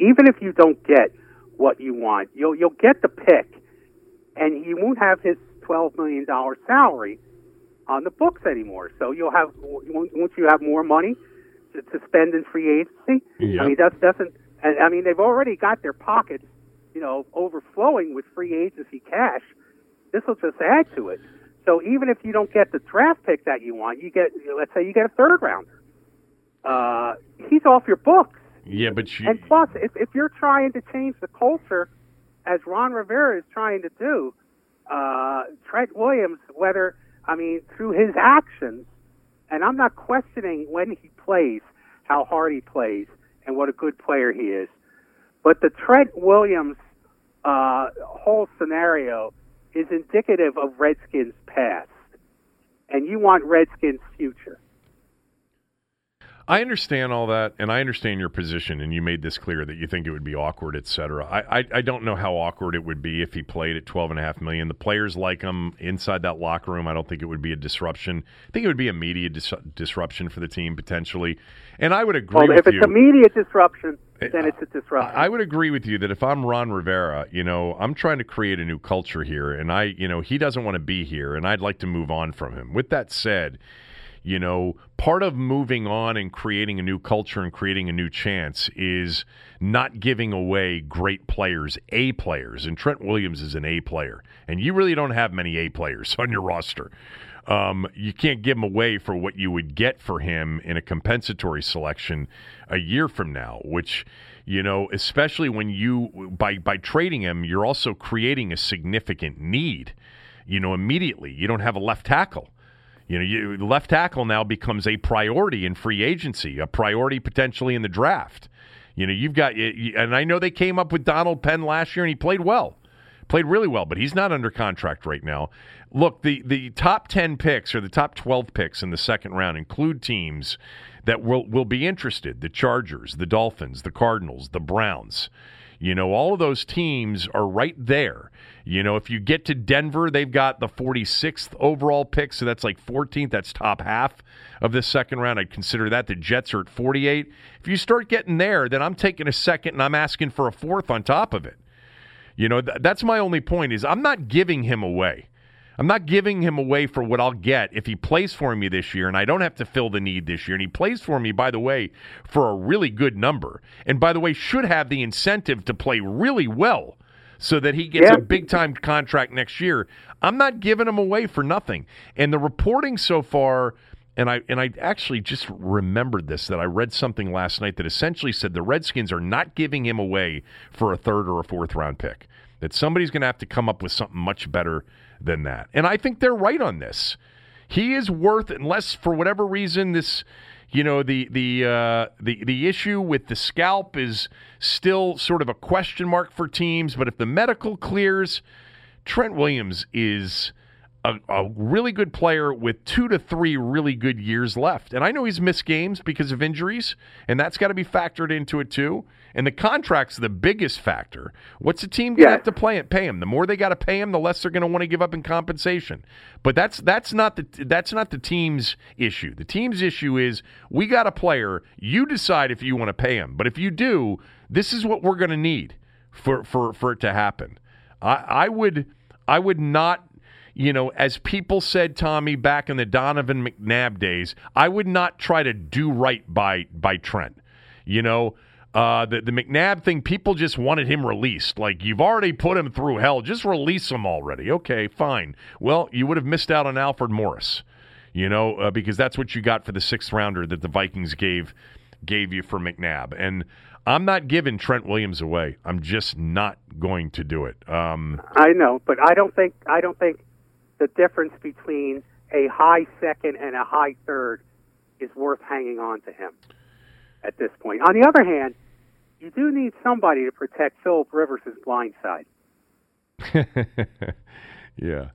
even if you don't get what you want, you'll you'll get the pick, and he won't have his twelve million dollar salary on the books anymore. So you'll have once you have more money to, to spend in free agency. Yep. I mean that doesn't. And I mean they've already got their pockets, you know, overflowing with free agency cash. This will just add to it. So even if you don't get the draft pick that you want, you get let's say you get a third rounder. Uh, he's off your books. Yeah, but you... and plus, if if you're trying to change the culture, as Ron Rivera is trying to do, uh, Trent Williams, whether I mean through his actions, and I'm not questioning when he plays, how hard he plays, and what a good player he is, but the Trent Williams uh, whole scenario is indicative of Redskins' past, and you want Redskins' future. I understand all that, and I understand your position, and you made this clear that you think it would be awkward, et cetera. I, I, I don't know how awkward it would be if he played at twelve and a half million. The players like him inside that locker room. I don't think it would be a disruption. I think it would be a media dis- disruption for the team potentially. And I would agree with well, if you. it's a media disruption, eh, then it's a disruption. I would agree with you that if I'm Ron Rivera, you know, I'm trying to create a new culture here, and I, you know, he doesn't want to be here, and I'd like to move on from him. With that said you know, part of moving on and creating a new culture and creating a new chance is not giving away great players, A players. And Trent Williams is an A player. And you really don't have many A players on your roster. Um, you can't give him away for what you would get for him in a compensatory selection a year from now, which you know, especially when you by by trading him, you're also creating a significant need. You know, immediately you don't have a left tackle. You know, you, left tackle now becomes a priority in free agency, a priority potentially in the draft. You know, you've got, and I know they came up with Donald Penn last year, and he played well, played really well, but he's not under contract right now. Look, the the top ten picks or the top twelve picks in the second round include teams that will will be interested: the Chargers, the Dolphins, the Cardinals, the Browns. You know, all of those teams are right there. You know, if you get to Denver, they've got the 46th overall pick, so that's like 14th. That's top half of the second round. I'd consider that. The Jets are at 48. If you start getting there, then I'm taking a second and I'm asking for a fourth on top of it. You know, th- that's my only point is I'm not giving him away. I'm not giving him away for what I'll get if he plays for me this year and I don't have to fill the need this year. And he plays for me, by the way, for a really good number. And by the way, should have the incentive to play really well so that he gets yeah. a big time contract next year. I'm not giving him away for nothing. And the reporting so far and I and I actually just remembered this that I read something last night that essentially said the Redskins are not giving him away for a third or a fourth round pick. That somebody's going to have to come up with something much better than that. And I think they're right on this. He is worth, unless for whatever reason this, you know, the the uh, the the issue with the scalp is still sort of a question mark for teams. But if the medical clears, Trent Williams is a, a, really good player with two to three really good years left. And I know he's missed games because of injuries, and that's got to be factored into it too. And the contract's the biggest factor. What's the team going to have to play, it, pay him? The more they got to pay him, the less they're going to want to give up in compensation. But that's that's not the that's not the team's issue. The team's issue is we got a player. You decide if you want to pay him. But if you do, this is what we're going to need for for for it to happen. I, I would I would not you know, as people said, Tommy, back in the Donovan McNabb days, I would not try to do right by by Trent. You know, uh, the the McNabb thing, people just wanted him released. Like you've already put him through hell, just release him already. Okay, fine. Well, you would have missed out on Alfred Morris, you know, uh, because that's what you got for the sixth rounder that the Vikings gave gave you for McNabb, and I'm not giving Trent Williams away. I'm just not going to do it. Um, I know, but I don't think I don't think the difference between a high second and a high third is worth hanging on to him at this point. On the other hand, you do need somebody to protect Philip Rivers' blind side. yeah.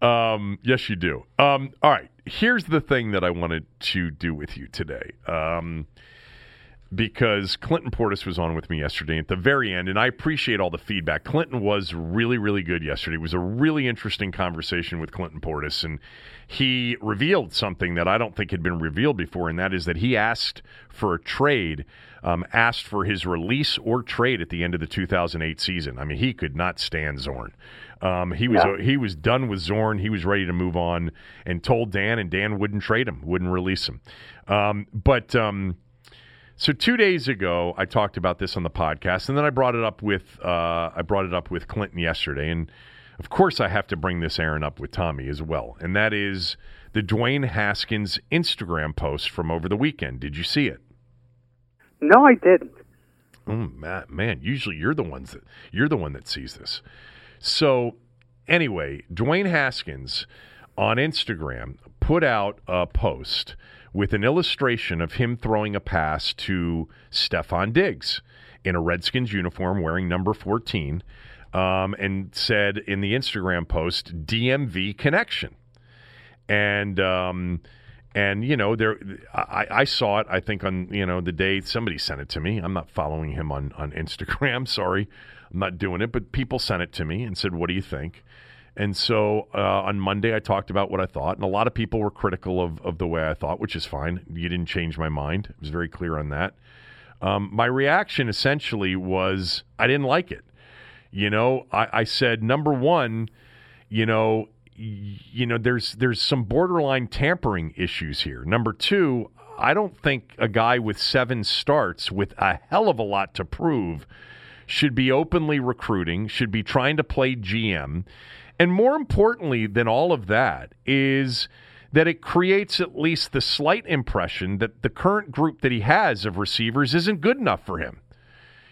Um, yes, you do. Um, all right. Here's the thing that I wanted to do with you today. Um, because Clinton Portis was on with me yesterday at the very end, and I appreciate all the feedback. Clinton was really, really good yesterday. It was a really interesting conversation with Clinton Portis, and he revealed something that I don't think had been revealed before, and that is that he asked for a trade, um, asked for his release or trade at the end of the 2008 season. I mean, he could not stand Zorn. Um, he was yeah. he was done with Zorn. He was ready to move on, and told Dan, and Dan wouldn't trade him, wouldn't release him. Um, but um, so two days ago, I talked about this on the podcast, and then I brought it up with uh, I brought it up with Clinton yesterday, and of course I have to bring this Aaron up with Tommy as well, and that is the Dwayne Haskins Instagram post from over the weekend. Did you see it? No, I didn't. Oh, man, man, usually you're the ones that you're the one that sees this. So anyway, Dwayne Haskins on Instagram put out a post with an illustration of him throwing a pass to Stefon Diggs in a Redskins uniform wearing number 14 um, and said in the Instagram post, DMV connection. And, um, and you know there I, I, saw it i think on you know the day somebody sent it to me. I'm not following him on, on instagram sorry. I'm not doing it but people sent it to me and said what do you think and so uh, on Monday, I talked about what I thought, and a lot of people were critical of, of the way I thought, which is fine. You didn't change my mind. I was very clear on that. Um, my reaction essentially was I didn't like it. You know, I, I said number one, you know, you know, there's there's some borderline tampering issues here. Number two, I don't think a guy with seven starts with a hell of a lot to prove should be openly recruiting, should be trying to play GM and more importantly than all of that is that it creates at least the slight impression that the current group that he has of receivers isn't good enough for him.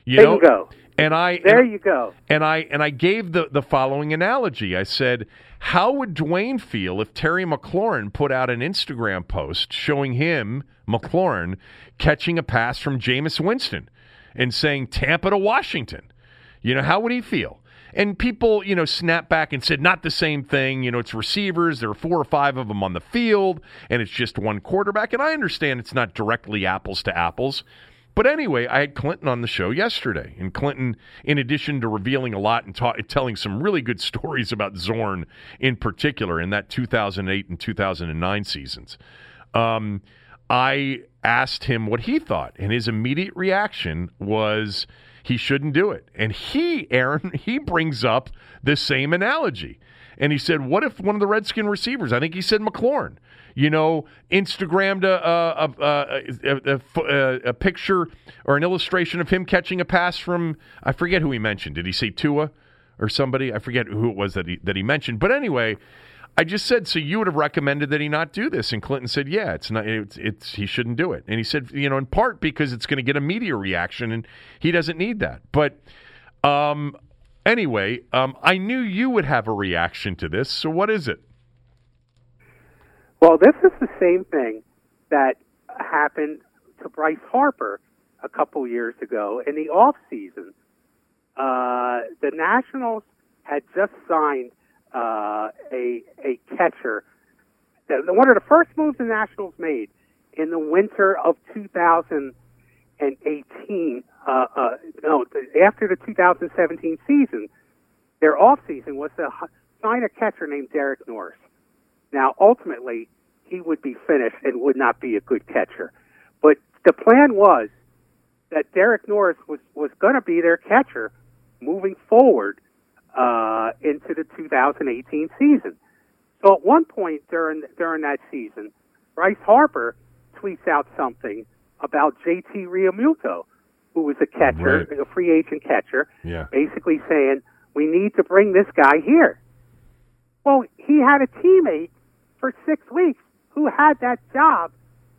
You there know? you go. And I there and, you go. And I and I gave the the following analogy. I said, "How would Dwayne feel if Terry McLaurin put out an Instagram post showing him McLaurin catching a pass from Jameis Winston and saying Tampa to Washington? You know, how would he feel?" And people, you know, snapped back and said, not the same thing. You know, it's receivers. There are four or five of them on the field, and it's just one quarterback. And I understand it's not directly apples to apples. But anyway, I had Clinton on the show yesterday, and Clinton, in addition to revealing a lot and ta- telling some really good stories about Zorn in particular in that 2008 and 2009 seasons, um, I asked him what he thought, and his immediate reaction was he shouldn't do it. And he, Aaron, he brings up the same analogy. And he said, What if one of the Redskin receivers, I think he said McLaurin, you know, Instagrammed a, a, a, a, picture or an illustration of him catching a pass from, I forget who he mentioned. Did he say Tua or somebody? I forget who it was that he, that he mentioned. But anyway, I just said, so you would have recommended that he not do this, and Clinton said, yeah, it's not, it's, it's he shouldn't do it, and he said, you know, in part because it's going to get a media reaction, and he doesn't need that. But um, anyway, um, I knew you would have a reaction to this. So what is it? Well, this is the same thing that happened to Bryce Harper a couple years ago in the off season. Uh, the Nationals had just signed uh, a a catcher. One of the first moves the Nationals made in the winter of 2018. Uh, uh, no, after the 2017 season, their offseason was to sign a catcher named Derek Norris. Now, ultimately, he would be finished and would not be a good catcher. But the plan was that Derek Norris was, was going to be their catcher moving forward uh, into the 2018 season. So at one point during during that season, Bryce Harper tweets out something about JT Realmuto, who was a catcher, Right. a free agent catcher, Yeah. basically saying we need to bring this guy here. Well, he had a teammate for six weeks who had that job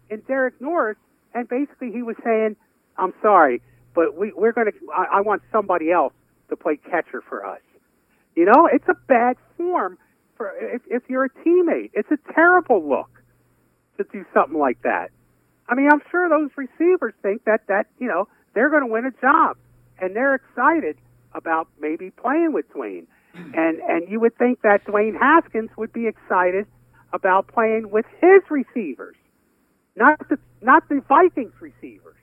in Derek Norris, and basically he was saying, "I'm sorry, but we, we're going to. I, I want somebody else to play catcher for us." You know, it's a bad form for if, if you're a teammate. It's a terrible look to do something like that. I mean, I'm sure those receivers think that that you know they're going to win a job, and they're excited about maybe playing with Dwayne. And and you would think that Dwayne Haskins would be excited about playing with his receivers, not the not the Vikings receivers.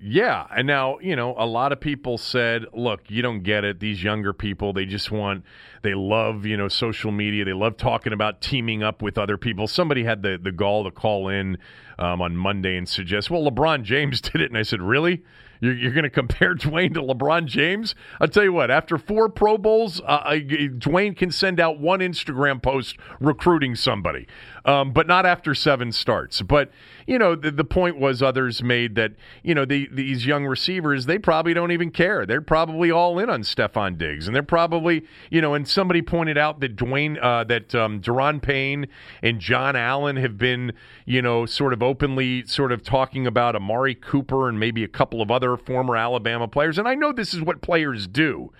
Yeah, and now you know a lot of people said, "Look, you don't get it. These younger people, they just want, they love, you know, social media. They love talking about teaming up with other people." Somebody had the the gall to call in um, on Monday and suggest, "Well, LeBron James did it," and I said, "Really? You're, you're going to compare Dwayne to LeBron James?" I'll tell you what. After four Pro Bowls, uh, I, Dwayne can send out one Instagram post recruiting somebody, um, but not after seven starts. But you know, the, the point was others made that you know the, these young receivers they probably don't even care. They're probably all in on Stefon Diggs, and they're probably you know. And somebody pointed out that Dwayne uh, that um, Da'Ron Payne and John Allen have been you know sort of openly sort of talking about Amari Cooper and maybe a couple of other former Alabama players. And I know this is what players do,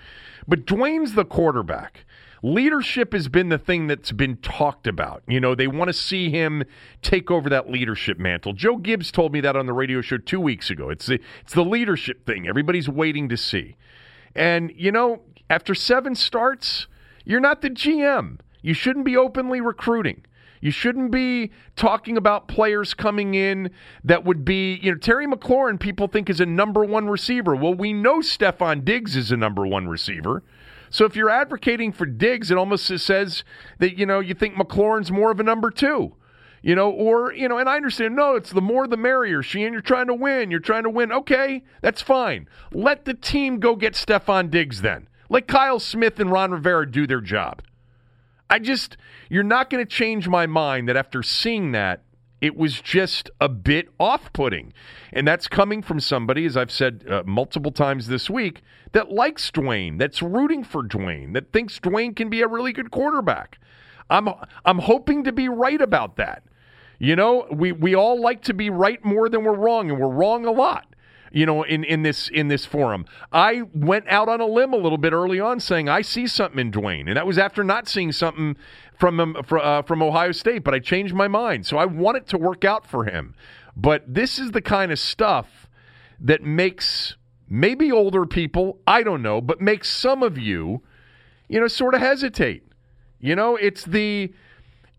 but Dwayne's the quarterback leadership has been the thing that's been talked about. You know, they want to see him take over that leadership mantle. Joe Gibbs told me that on the radio show two weeks ago. It's the it's the leadership thing. Everybody's waiting to see. And you know, after seven starts, you're not the GM. You shouldn't be openly recruiting. You shouldn't be talking about players coming in that would be, you know, Terry McLaurin, people think is a number one receiver. Well, we know Stefon Diggs is a number one receiver. So if you're advocating for Diggs, it almost says that, you know, you think McLaurin's more of a number two. You know, or, you know, and I understand, no, it's the more the merrier. Sheehan, you're trying to win. You're trying to win. Okay, that's fine. Let the team go get Stefon Diggs then. Let Kyle Smith and Ron Rivera do their job. I just, you're not going to change my mind that after seeing that, it was just a bit off putting. And that's coming from somebody, as I've said uh, multiple times this week, that likes Dwayne, that's rooting for Dwayne, that thinks Dwayne can be a really good quarterback. I'm, I'm hoping to be right about that. You know, we, we all like to be right more than we're wrong, and we're wrong a lot you know, in, in this in this forum. I went out on a limb a little bit early on, saying I see something in Dwayne, and that was after not seeing something from him uh, from Ohio State. But I changed my mind, so I want it to work out for him. But this is the kind of stuff that makes maybe older people, I don't know, but makes some of you, you know, sort of hesitate. You know, it's the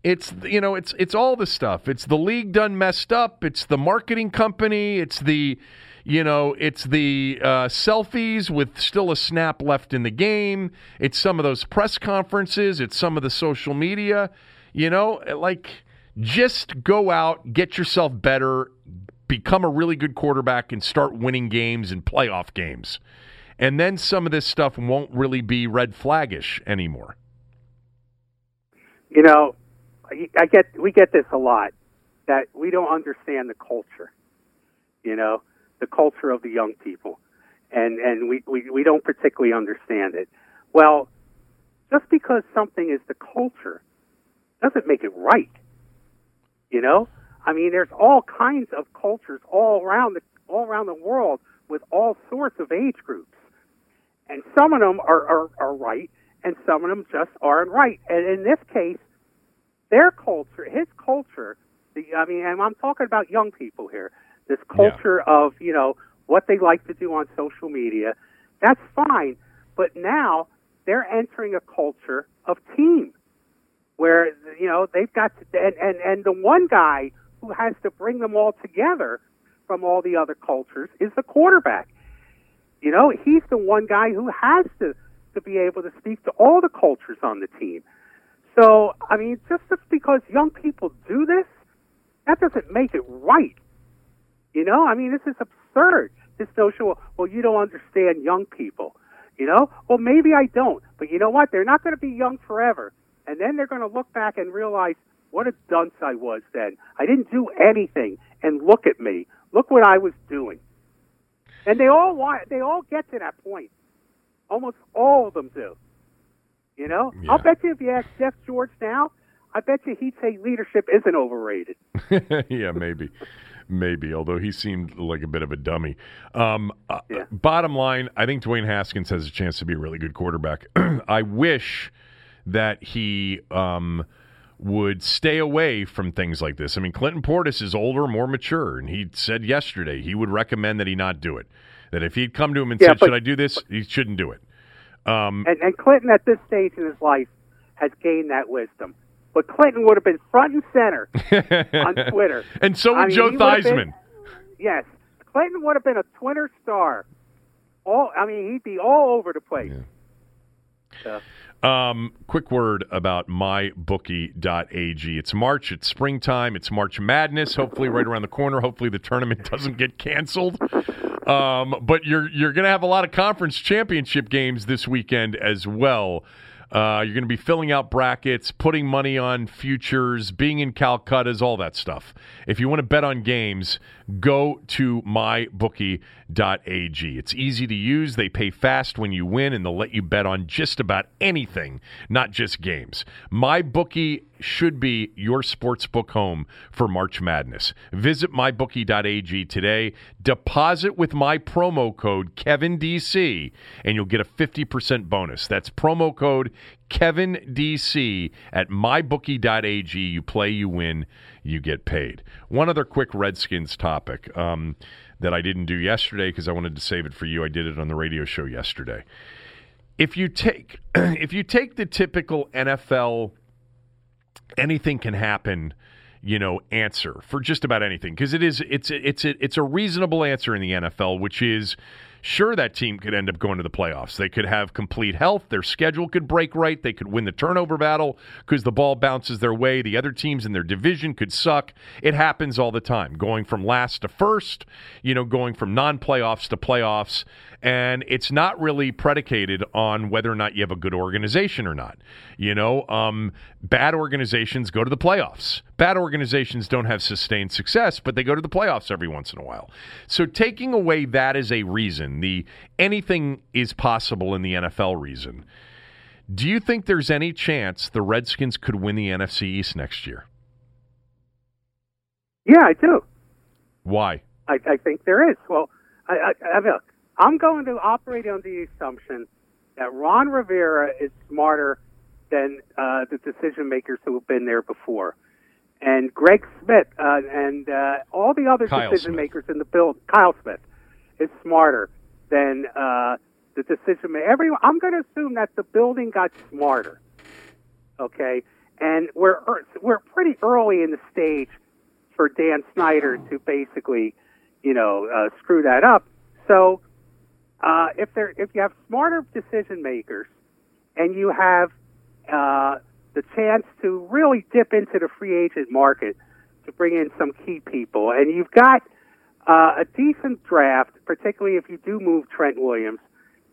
it's you know it's it's all the stuff it's the league done messed up it's the marketing company it's the you know it's the uh, selfies with still a snap left in the game. It's some of those press conferences. It's some of the social media. You know like just go out get yourself better become a really good quarterback and start winning games and playoff games. And then some of this stuff won't really be red flaggish anymore. You know, I get we get this a lot that we don't understand the culture. You know, the culture of the young people, and and we we, we don't particularly understand it. Well, just because something is the culture doesn't make it right. You know, I mean, there's all kinds of cultures all around the all around the world with all sorts of age groups, and some of them are are, are right, and some of them just aren't right. And in this case, their culture, his culture, the, I mean, and I'm talking about young people here. This culture of you know what they like to do on social media, that's fine. But now they're entering a culture of team where you know they've got to, and and and the one guy who has to bring them all together from all the other cultures is the quarterback. You know, he's the one guy who has to to be able to speak to all the cultures on the team. So, I mean, just because young people do this, that doesn't make it right. You know, I mean, this is absurd. This notion, well, well you don't understand young people. You know, well, maybe I don't, but you know what? They're not going to be young forever, and then they're going to look back and realize what a dunce I was then. I didn't do anything, and look at me. Look what I was doing. And they all want, they all get to that point. Almost all of them do. You know, Yeah. I'll bet you if you ask Jeff George now, I bet you he'd say leadership isn't overrated. yeah, maybe, maybe. Although he seemed like a bit of a dummy. Um, uh, Bottom line, I think Dwayne Haskins has a chance to be a really good quarterback. I wish that he um, would stay away from things like this. I mean, Clinton Portis is older, more mature, and he said yesterday he would recommend that he not do it. That if he'd come to him and Yeah, said, but- "Should I do this?" he shouldn't do it. Um, And, and Clinton, at this stage in his life, has gained that wisdom. But Clinton would have been front and center on Twitter. and so would I mean, Joe he would been- Theismann. Yes, Clinton would have been a Twitter star. All, I mean, he'd be all over the place. So, Um, quick word about mybookie.ag. It's March, it's springtime, it's March Madness, hopefully right around the corner. Hopefully the tournament doesn't get canceled. Um, but you're you're going to have a lot of conference championship games this weekend as well. Uh, you're going to be filling out brackets, putting money on futures, being in Calcutta's, all that stuff. If you want to bet on games, go to mybookie.ag. It's easy to use. They pay fast when you win, and they'll let you bet on just about anything, not just games. MyBookie should be your sportsbook home for March Madness. Visit mybookie.ag today. Deposit with my promo code KevinDC, and you'll get a 50% bonus. That's promo code KevinDC at mybookie.ag. You play, you win, you get paid. One other quick Redskins topic um, that I didn't do yesterday because I wanted to save it for you. I did it on the radio show yesterday. If you take if you take the typical NFL anything can happen you know answer for just about anything because it is it's it's it's a reasonable answer in the NFL which is sure that team could end up going to the playoffs. They could have complete health. Their schedule could break right. They could win the turnover battle because the ball bounces their way. The other teams in their division could suck. It happens all the time. Going from last to first you know going from non-playoffs to playoffs and it's not really predicated on whether or not you have a good organization or not. You know, um, bad organizations go to the playoffs. Bad organizations don't have sustained success, but they go to the playoffs every once in a while. So taking away that as a reason, the anything is possible in the NFL reason. Do you think there's any chance the Redskins could win the NFC East next year? yeah, I do. Why? I, I think there is. Well, I, I, I look, I'm going to operate on the assumption that Ron Rivera is smarter than uh, the decision makers who have been there before, and Greg Smith uh, and uh, all the other Kyle decision Smith. makers in the build. Kyle Smith is smarter than uh, the decision maker. Everyone, I'm going to assume that the building got smarter. Okay, and we're er- we're pretty early in the stage for Dan Snyder to basically, you know, uh, screw that up. So, uh, if there, if you have smarter decision makers, and you have uh, the chance to really dip into the free agent market to bring in some key people, and you've got uh, a decent draft, particularly if you do move Trent Williams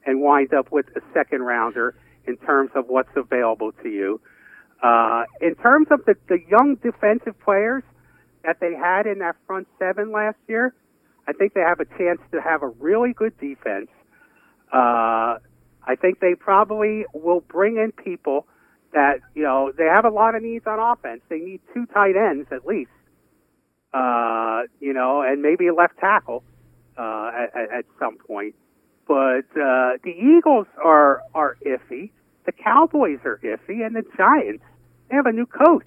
and wind up with a second rounder in terms of what's available to you. Uh, in terms of the, the young defensive players that they had in that front seven last year, I think they have a chance to have a really good defense. Uh, I think they probably will bring in people that, you know, they have a lot of needs on offense. They need two tight ends at least, uh, you know, and maybe a left tackle uh, at, at- some point. But uh, the Eagles are are iffy. The Cowboys are iffy, and the Giants they have a new coach.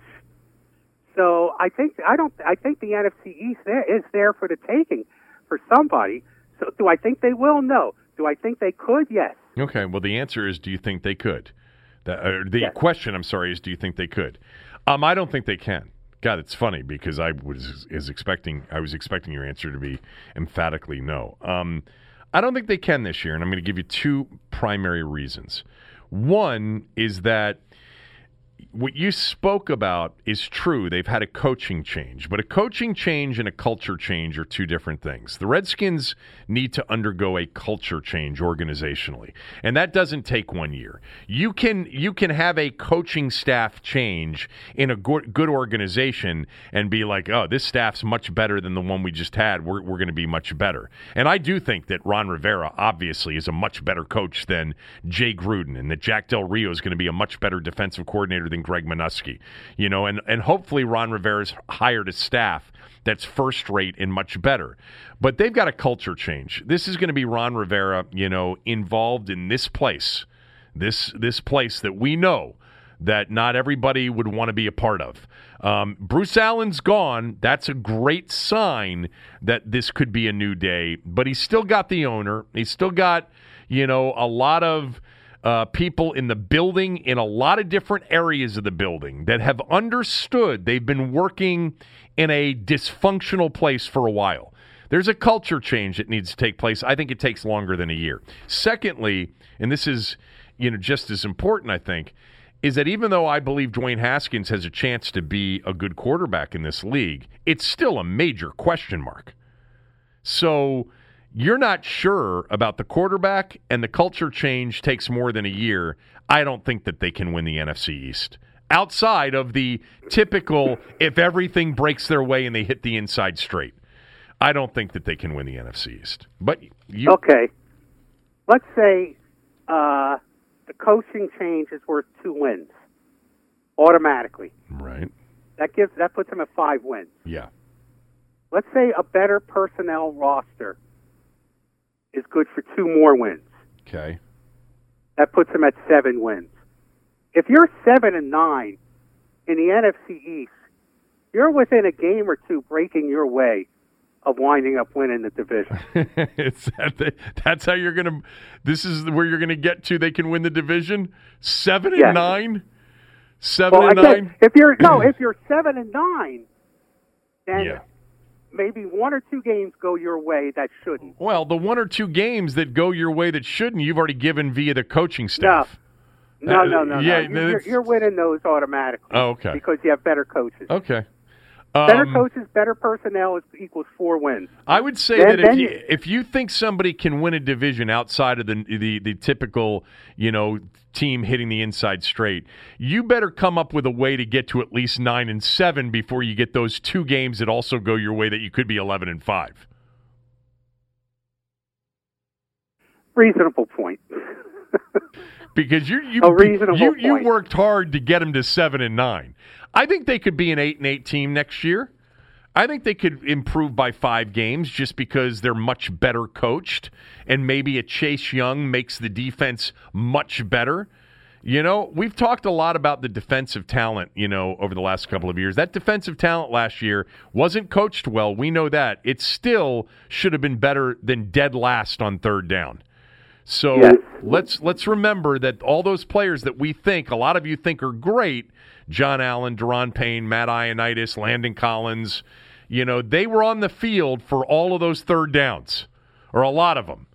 So I think I don't. I think the NFC East there is there for the taking for somebody. So do I think they will? No. Do I think they could? Yes. Okay. Well, the answer is, do you think they could? That, or the Yes. question, I'm sorry, is, do you think they could? Um, I don't think they can. God, it's funny because I was is expecting I was expecting your answer to be emphatically no. Um, I don't think they can this year, and I'm going to give you two primary reasons. One is that what you spoke about is true. They've had a coaching change, but a coaching change and a culture change are two different things. The Redskins need to undergo a culture change organizationally, and that doesn't take one year. You can you can have a coaching staff change in a good, good organization and be like, oh, this staff's much better than the one we just had. We're we're going to be much better. And I do think that Ron Rivera obviously is a much better coach than Jay Gruden, and that Jack Del Rio is going to be a much better defensive coordinator than Greg Manusky. You know, and and hopefully Ron Rivera's hired a staff that's first rate and much better. But they've got a culture change. This is going to be Ron Rivera, you know, involved in this place, this this place that we know that not everybody would want to be a part of. Um, Bruce Allen's gone. That's a great sign that this could be a new day. But he's still got the owner. He's still got, you know, a lot of uh, people in the building in a lot of different areas of the building that have understood they've been working in a dysfunctional place for a while. There's a culture change that needs to take place. I think it takes longer than a year. Secondly, and this is you know just as important, I think, is that even though I believe Dwayne Haskins has a chance to be a good quarterback in this league, it's still a major question mark. So you're not sure about the quarterback, and the culture change takes more than a year. I don't think that they can win the NFC East. Outside of the typical, if everything breaks their way and they hit the inside straight, I don't think that they can win the NFC East. But you, Okay. Let's say uh, the coaching change is worth two wins automatically. right? That gives that puts them at five wins. Yeah, Let's say a better personnel roster is good for two more wins. okay. That puts them at seven wins. If you're seven and nine in the NFC East, you're within a game or two breaking your way of winding up winning the division. it's that the, that's how you're gonna. This is where you're gonna get to. They can win the division. Seven and Yes. nine. Seven well, and nine. if you're no, if you're seven and nine, then Yeah. Maybe one or two games go your way that shouldn't. Well, the one or two games that go your way that shouldn't, you've already given via the coaching staff. No, Uh, no, no, yeah, no. You're, you're winning those automatically. Oh, okay. Because you have better coaches. Okay. Better Um, coaches, better personnel is, equals four wins. I would say Then- that if you, you- if you think somebody can win a division outside of the, the the typical you know team hitting the inside straight, you better come up with a way to get to at least nine and seven before you get those two games that also go your way that you could be eleven and five. Reasonable point. because you you you, you worked hard to get them to seven and nine. I think they could be an eight and eight team next year. I think they could improve by five games just because they're much better coached, and maybe a Chase Young makes the defense much better. You know, we've talked a lot about the defensive talent, you know, over the last couple of years. That defensive talent last year wasn't coached well. We know that. It still should have been better than dead last on third down. So Yes. let's let's remember that all those players that we think a lot of you think are great, John Allen, Da'Ron Payne, Matt Ioannidis, Landon Collins, you know, they were on the field for all of those third downs, or a lot of them,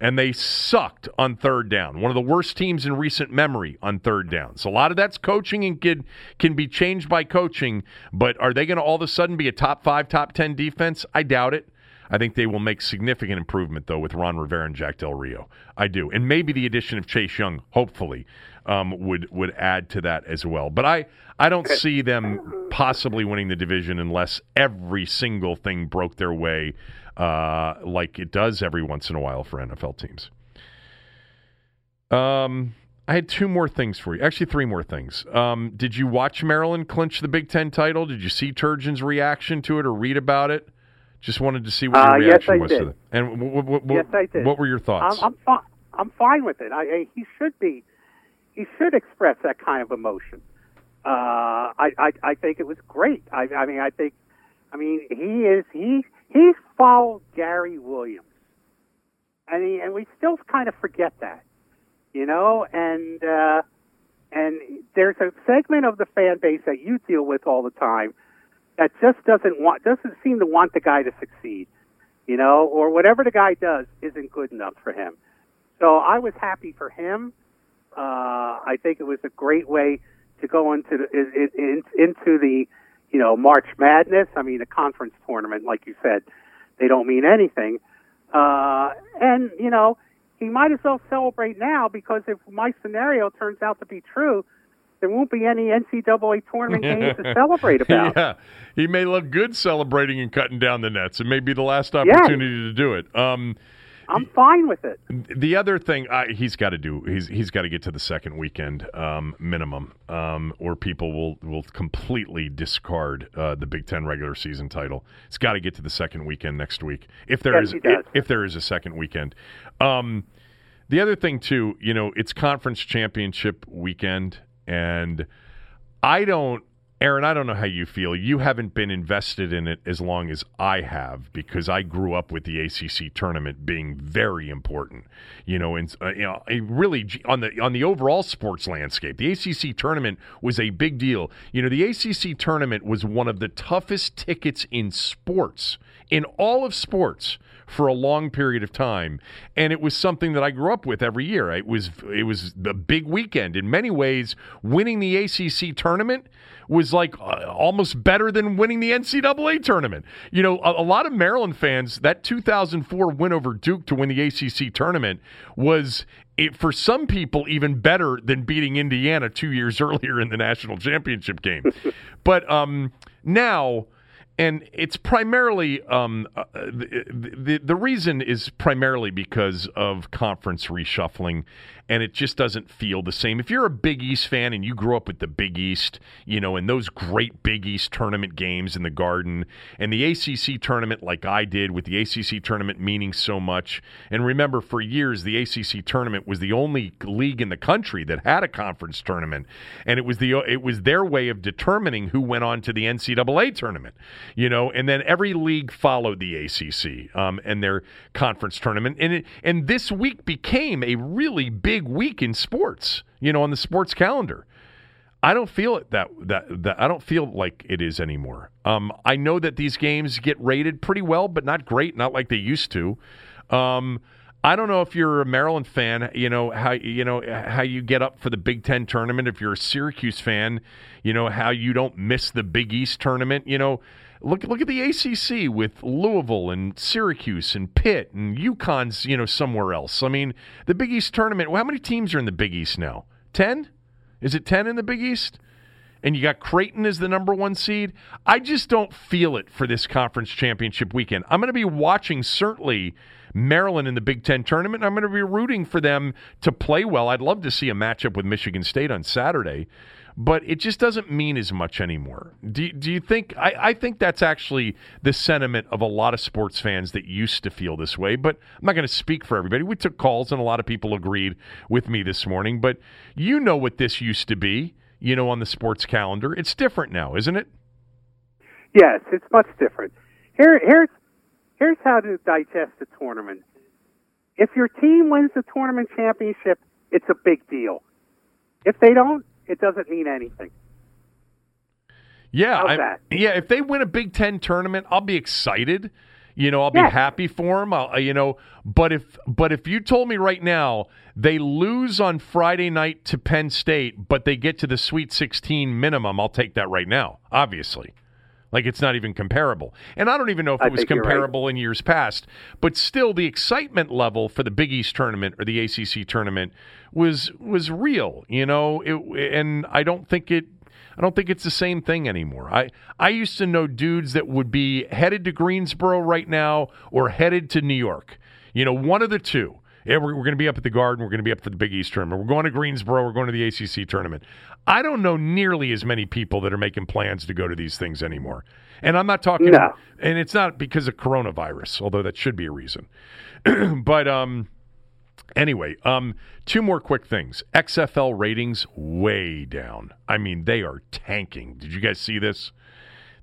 and they sucked on third down. One of the worst teams in recent memory on third downs. A lot of that's coaching and can can be changed by coaching, but are they going to all of a sudden be a top five, top ten defense? I doubt it. I think they will make significant improvement though with Ron Rivera and Jack Del Rio. I do, and maybe the addition of Chase Young, hopefully, um, would would add to that as well. But I I don't see them possibly winning the division unless every single thing broke their way, uh, like it does every once in a while for NFL teams. Um. I had two more things for you. Actually, three more things. Um, did you watch Maryland clinch the Big Ten title? Did you see Turgeon's reaction to it or read about it? Just wanted to see what your Uh, yes, reaction I was did. to that. And what, what, what, Yes, I did. what were your thoughts? I'm, I'm fine. I'm fine with it. I, I, he should be. He should express that kind of emotion. Uh, I, I, I think it was great. I, I mean, I think, I mean, he is he he's followed Gary Williams, and he, and we still kind of forget that. you know, and uh, and there's a segment of the fan base that you deal with all the time that just doesn't want doesn't seem to want the guy to succeed, you know, or whatever the guy does isn't good enough for him. So I was happy for him. Uh, I think it was a great way to go into the, in, in, into the you know March Madness. I mean, a conference tournament, like you said, they don't mean anything. Uh, and you know, he might as well celebrate now because if my scenario turns out to be true, there won't be any NCAA tournament games to celebrate about. Yeah, he may look good celebrating and cutting down the nets. It may be the last opportunity to do it. Um, I'm fine with it. The other thing uh, he's got to do he's he's got to get to the second weekend um, minimum, um, or people will will completely discard uh, the Big Ten regular season title. It's got to get to the second weekend next week if there Yes, is if, if there is a second weekend. Um, the other thing too, you know, it's conference championship weekend, and I don't, Aaron, I don't know how you feel. You haven't been invested in it as long as I have because I grew up with the ACC tournament being very important. You know, and uh, you know, really on the on the overall sports landscape, the ACC tournament was a big deal. You know, the ACC tournament was one of the toughest tickets in sports in all of sports for a long period of time and it was something that I grew up with every year it was it was a big weekend in many ways winning the ACC tournament was like uh, almost better than winning the NCAA tournament. You know a, a lot of Maryland fans that 2004 win over Duke to win the ACC tournament was it, for some people even better than beating Indiana 2 years earlier in the national championship game. But um now and it's primarily um, uh, the, the the reason is primarily because of conference reshuffling, and it just doesn't feel the same. If you're a Big East fan and you grew up with the Big East, you know, and those great Big East tournament games in the Garden, and the ACC tournament, like I did, with the ACC tournament meaning so much. And remember, for years, the ACC tournament was the only league in the country that had a conference tournament, and it was the it was their way of determining who went on to the NCAA tournament you know, and then every league followed the ACC um, and their conference tournament, and it, and this week became a really big week in sports, you know, on the sports calendar. I don't feel it that that that I don't feel like it is anymore. Um, I know that these games get rated pretty well, but not great, not like they used to. Um, I don't know if you're a Maryland fan, you know how you know how you get up for the Big Ten tournament. If you're a Syracuse fan, you know how you don't miss the Big East tournament. You know, look look at the ACC with Louisville and Syracuse and Pitt and UConn's you know somewhere else. I mean, the Big East tournament. Well, how many teams are in the Big East now? Ten? Is it ten in the Big East? and you got Creighton as the number one seed. I just don't feel it for this conference championship weekend. I'm going to be watching certainly Maryland in the Big Ten tournament. I'm going to be rooting for them to play well. I'd love to see a matchup with Michigan State on Saturday, but it just doesn't mean as much anymore. Do, do you think? I, I think that's actually the sentiment of a lot of sports fans that used to feel this way, but I'm not going to speak for everybody. We took calls and a lot of people agreed with me this morning, but you know what this used to be you know, on the sports calendar. It's different now, isn't it? Yes, it's much different. Here, here's here's how to digest a tournament. If your team wins the tournament championship, it's a big deal. If they don't, it doesn't mean anything. Yeah, I- yeah. If they win a Big Ten tournament, I'll be excited. You know, I'll be Yes. happy for them. I'll, you know, but if but if you told me right now they lose on Friday night to Penn State, but they get to the Sweet 16 minimum, I'll take that right now. Obviously, like it's not even comparable. And I don't even know if I it was you're right. comparable in years past. But still, the excitement level for the Big East tournament or the ACC tournament was was real. You know, it, and I don't think it. I don't think it's the same thing anymore. I, I used to know dudes that would be headed to Greensboro right now or headed to New York. You know, one of the two. Yeah, we're, we're going to be up at the Garden. We're going to be up for the Big East tournament. We're going to Greensboro. We're going to the ACC tournament. I don't know nearly as many people that are making plans to go to these things anymore. And I'm not talking, No. and it's not because of coronavirus, although that should be a reason. but um, Anyway, um, two more quick things. XFL ratings way down. I mean, they are tanking. Did you guys see this?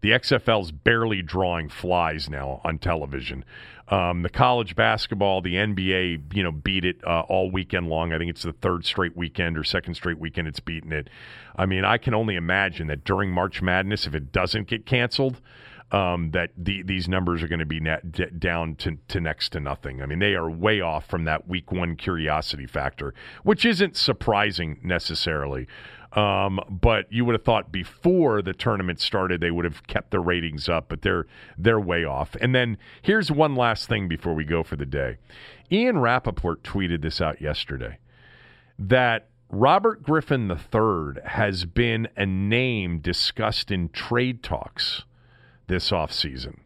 The XFL's barely drawing flies now on television. Um, the college basketball, the NBA, you know, beat it uh, all weekend long. I think it's the third straight weekend or second straight weekend it's beaten it. I mean, I can only imagine that during March Madness, if it doesn't get canceled, um, that the, these numbers are going to be net, d- down to, to next to nothing. I mean, they are way off from that week one curiosity factor, which isn't surprising necessarily. Um, but you would have thought before the tournament started they would have kept the ratings up, but they're they're way off. And then here's one last thing before we go for the day. Ian Rapoport tweeted this out yesterday that Robert Griffin III has been a name discussed in trade talks this offseason.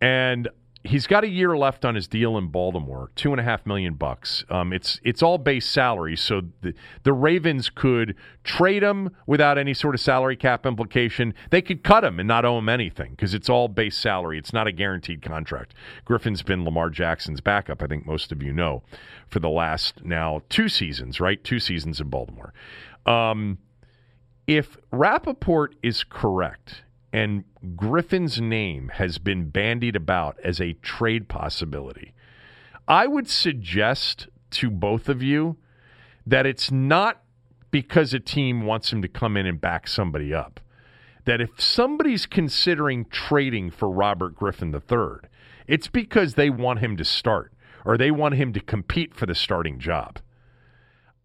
And he's got a year left on his deal in Baltimore, two and a half million bucks. Um, it's it's all base salary, so the, the Ravens could trade him without any sort of salary cap implication. They could cut him and not owe him anything because it's all base salary. It's not a guaranteed contract. Griffin's been Lamar Jackson's backup. I think most of you know for the last now two seasons, right? Two seasons in Baltimore. Um, if Rapoport is correct and Griffin's name has been bandied about as a trade possibility, I would suggest to both of you that it's not because a team wants him to come in and back somebody up. That if somebody's considering trading for Robert Griffin III, it's because they want him to start or they want him to compete for the starting job.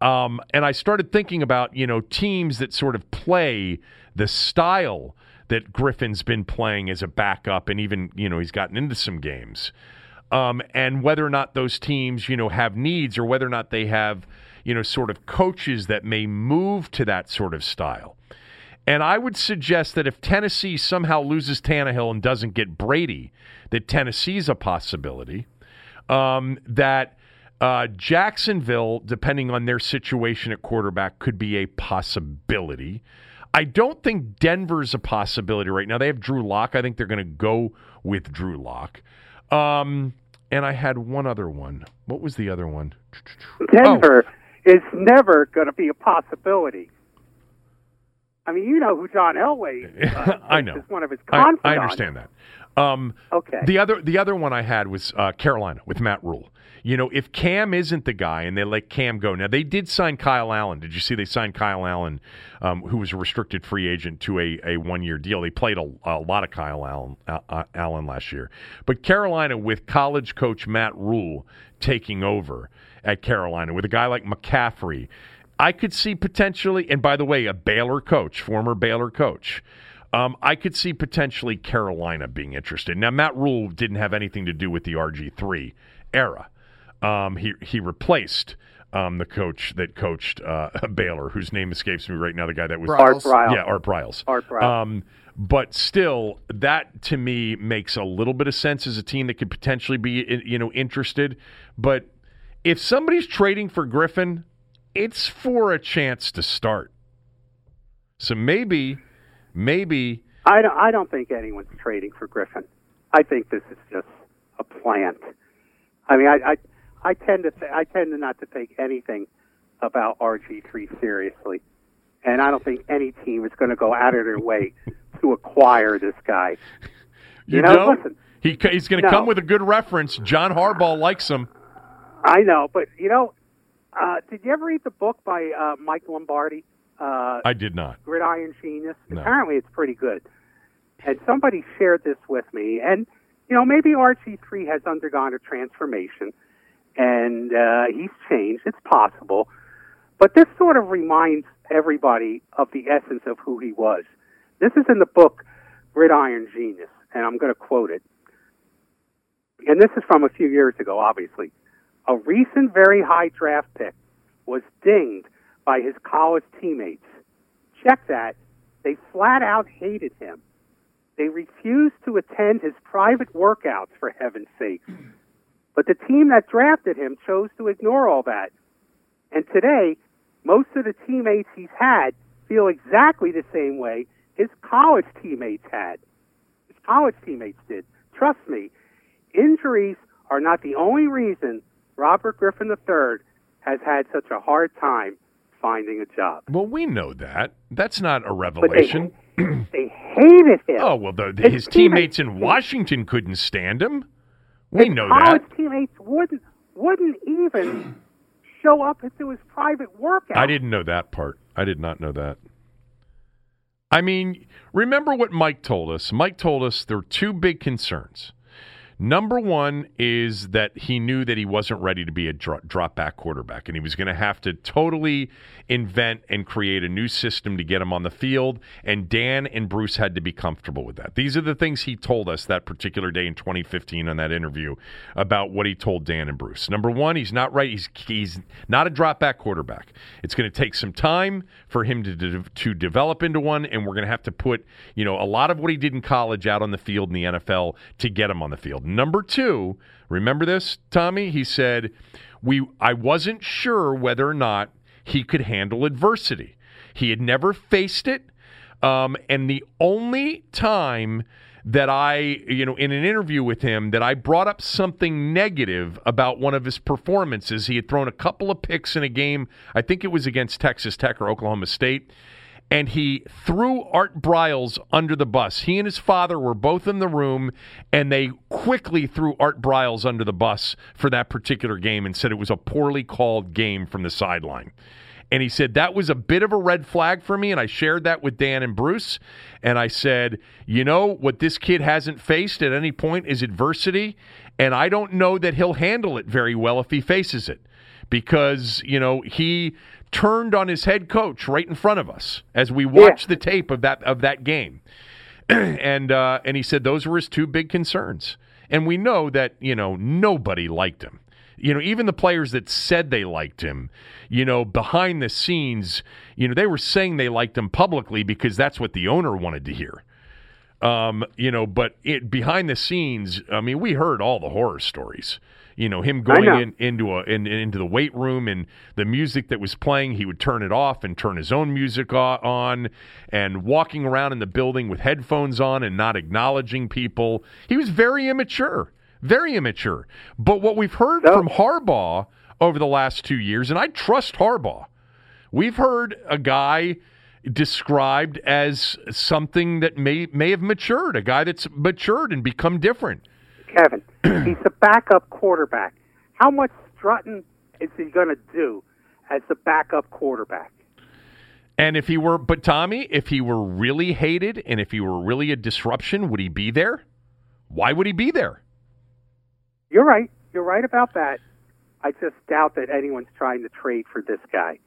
Um, and I started thinking about, you know, teams that sort of play the style that Griffin's been playing as a backup, and even you know he's gotten into some games, um, and whether or not those teams you know have needs or whether or not they have you know sort of coaches that may move to that sort of style. And I would suggest that if Tennessee somehow loses Tannehill and doesn't get Brady, that Tennessee's a possibility. Um, that uh, Jacksonville, depending on their situation at quarterback, could be a possibility. I don't think Denver's a possibility right now. They have Drew Lock. I think they're going to go with Drew Lock. Um, and I had one other one. What was the other one? Denver oh. is never going to be a possibility. I mean, you know who John Elway uh, I know. is one of his confidants. I, I understand that. Um, okay. The other the other one I had was uh, Carolina with Matt Rhule. You know, if Cam isn't the guy and they let Cam go, now they did sign Kyle Allen. Did you see they signed Kyle Allen, um, who was a restricted free agent, to a, a one year deal? They played a, a lot of Kyle Allen, uh, Allen last year. But Carolina, with college coach Matt Rhule taking over at Carolina, with a guy like McCaffrey, I could see potentially, and by the way, a Baylor coach, former Baylor coach. Um, I could see potentially Carolina being interested. Now, Matt Rhule didn't have anything to do with the RG3 era. Um, he he replaced um, the coach that coached uh, Baylor, whose name escapes me right now. The guy that was Art Briles. Yeah, Art Briles. Art Briles. Um, but still, that to me makes a little bit of sense as a team that could potentially be you know interested. But if somebody's trading for Griffin, it's for a chance to start. So maybe, maybe I don't. I don't think anyone's trading for Griffin. I think this is just a plant. I mean, I, I I tend to th- I tend to not to take anything about RG3 seriously, and I don't think any team is going to go out of their way to acquire this guy. You, You know, don't? listen. He, he's going to No. come with a good reference. John Harbaugh likes him. I know, but you know, uh, did you ever read the book by uh, Mike Lombardi, uh, I did not. Gridiron Genius? No. Apparently, it's pretty good. And somebody shared this with me, and you know, maybe RG3 has undergone a transformation, and uh, he's changed. It's possible, but this sort of reminds everybody of the essence of who he was. This is in the book Gridiron Genius, and I'm going to quote it. And this is from a few years ago, obviously. A recent very high draft pick was dinged by his college teammates. Check that. They flat out hated him. They refused to attend his private workouts, for heaven's sake. But the team that drafted him chose to ignore all that. And today, most of the teammates he's had feel exactly the same way his college teammates had. His college teammates did. Trust me, injuries are not the only reason Robert Griffin III has had such a hard time finding a job. Well, we know that. That's not a But they, revelation. they hated him. Oh well, the, His his teammates teammates- in Washington couldn't stand him. We His know college that. teammates wouldn't wouldn't even show up to his private workout. I didn't know that part. I did not know that. I mean, remember what Mike told us? Mike told us there were two big concerns. Number one is that he knew that he wasn't ready to be a drop back quarterback, and he was going to have to totally invent and create a new system to get him on the field. And Dan and Bruce had to be comfortable with that. These are the things he told us that particular day in 2015 on that interview about what he told Dan and Bruce. Number one, he's not right. He's he's not a drop back quarterback. It's going to take some time for him to de- to develop into one, and we're going to have to put you know a lot of what he did in college out on the field in the NFL to get him on the field. Number two, remember this, Tommy? He said we I wasn't sure whether or not he could handle adversity. He had never faced it, um, and the only time that I, you know, in an interview with him, that I brought up something negative about one of his performances. He had thrown a couple of picks in a game. I think it was against Texas Tech or Oklahoma State and he threw Art Briles under the bus. He and his father were both in the room, and they quickly threw Art Briles under the bus for that particular game and said it was a poorly called game from the sideline. And he said that was a bit of a red flag for me, and I shared that with Dan and Bruce. And I said, you know, what this kid hasn't faced at any point is adversity, and I don't know that he'll handle it very well if he faces it because, you know, he turned on his head coach right in front of us as we watched the tape of that of that game. and uh, and he said those were his two big concerns. And we know that, you know, nobody liked him. You know, even the players that said they liked him, you know, behind the scenes, you know, they were saying they liked him publicly because that's what the owner wanted to hear. Um, you know, but it behind the scenes, I mean, we heard all the horror stories. You know, him going know. in into a in, into the weight room and the music that was playing, he would turn it off and turn his own music on, and walking around in the building with headphones on and not acknowledging people. He was very immature, very immature. But what we've heard So- from Harbaugh over the last two years, and I trust Harbaugh, we've heard a guy described as something that may may have matured, a guy that's matured and become different. Kevin. He's a backup quarterback. How much strutting is he going to do as the backup quarterback? And if he were, but Tommy, if he were really hated and if he were really a disruption, would he be there? Why would he be there? You're right. You're right about that. I just doubt that anyone's trying to trade for this guy.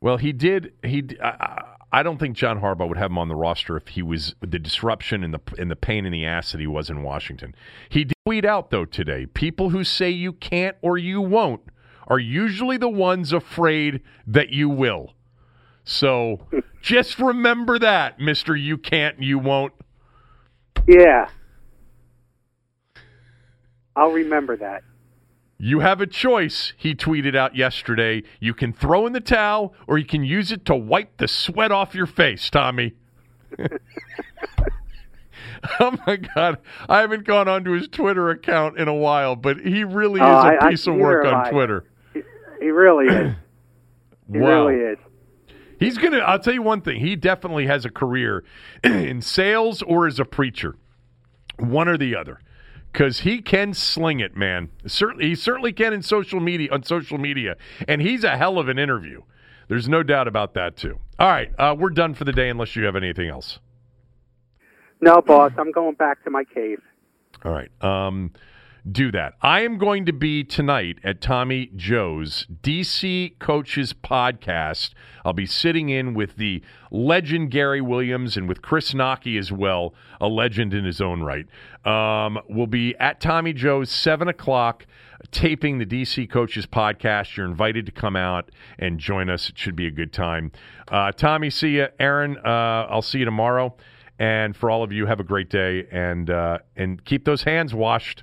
Well, he did. He. d- I, don't think John Harbaugh would have him on the roster if he was the disruption and the and the pain in the ass that he was in Washington. He did tweet out though today. People who say you can't or you won't are usually the ones afraid that you will. So just remember that, Mister. You can't. You won't. Yeah. I'll remember that. You have a choice, he tweeted out yesterday. You can throw in the towel or you can use it to wipe the sweat off your face, Tommy. oh my God. I haven't gone onto his Twitter account in a while, but he really oh, is Oh, a I- I- piece of work on I. Twitter. He really is. He wow. really is. He's going to, I'll tell you one thing. He definitely has a career in sales or as a preacher, one or the other. Because he can sling it, man. Certainly, he certainly can in social media on social media, and he's a hell of an interview. There's no doubt about that too. All right, uh, we're done for the day, unless you have anything else. No, boss, I'm going back to my cave. All right. Um, do that. I am going to be tonight at Tommy Joe's DC Coaches Podcast. I'll be sitting in with the legend Gary Williams and with Chris Knoche as well, a legend in his own right. Um, we'll be at Tommy Joe's, 7 o'clock, taping the DC Coaches Podcast. You're invited to come out and join us. It should be a good time. Uh, Tommy, see you. Aaron, uh, I'll see you tomorrow. And for all of you, have a great day and uh, and keep those hands washed.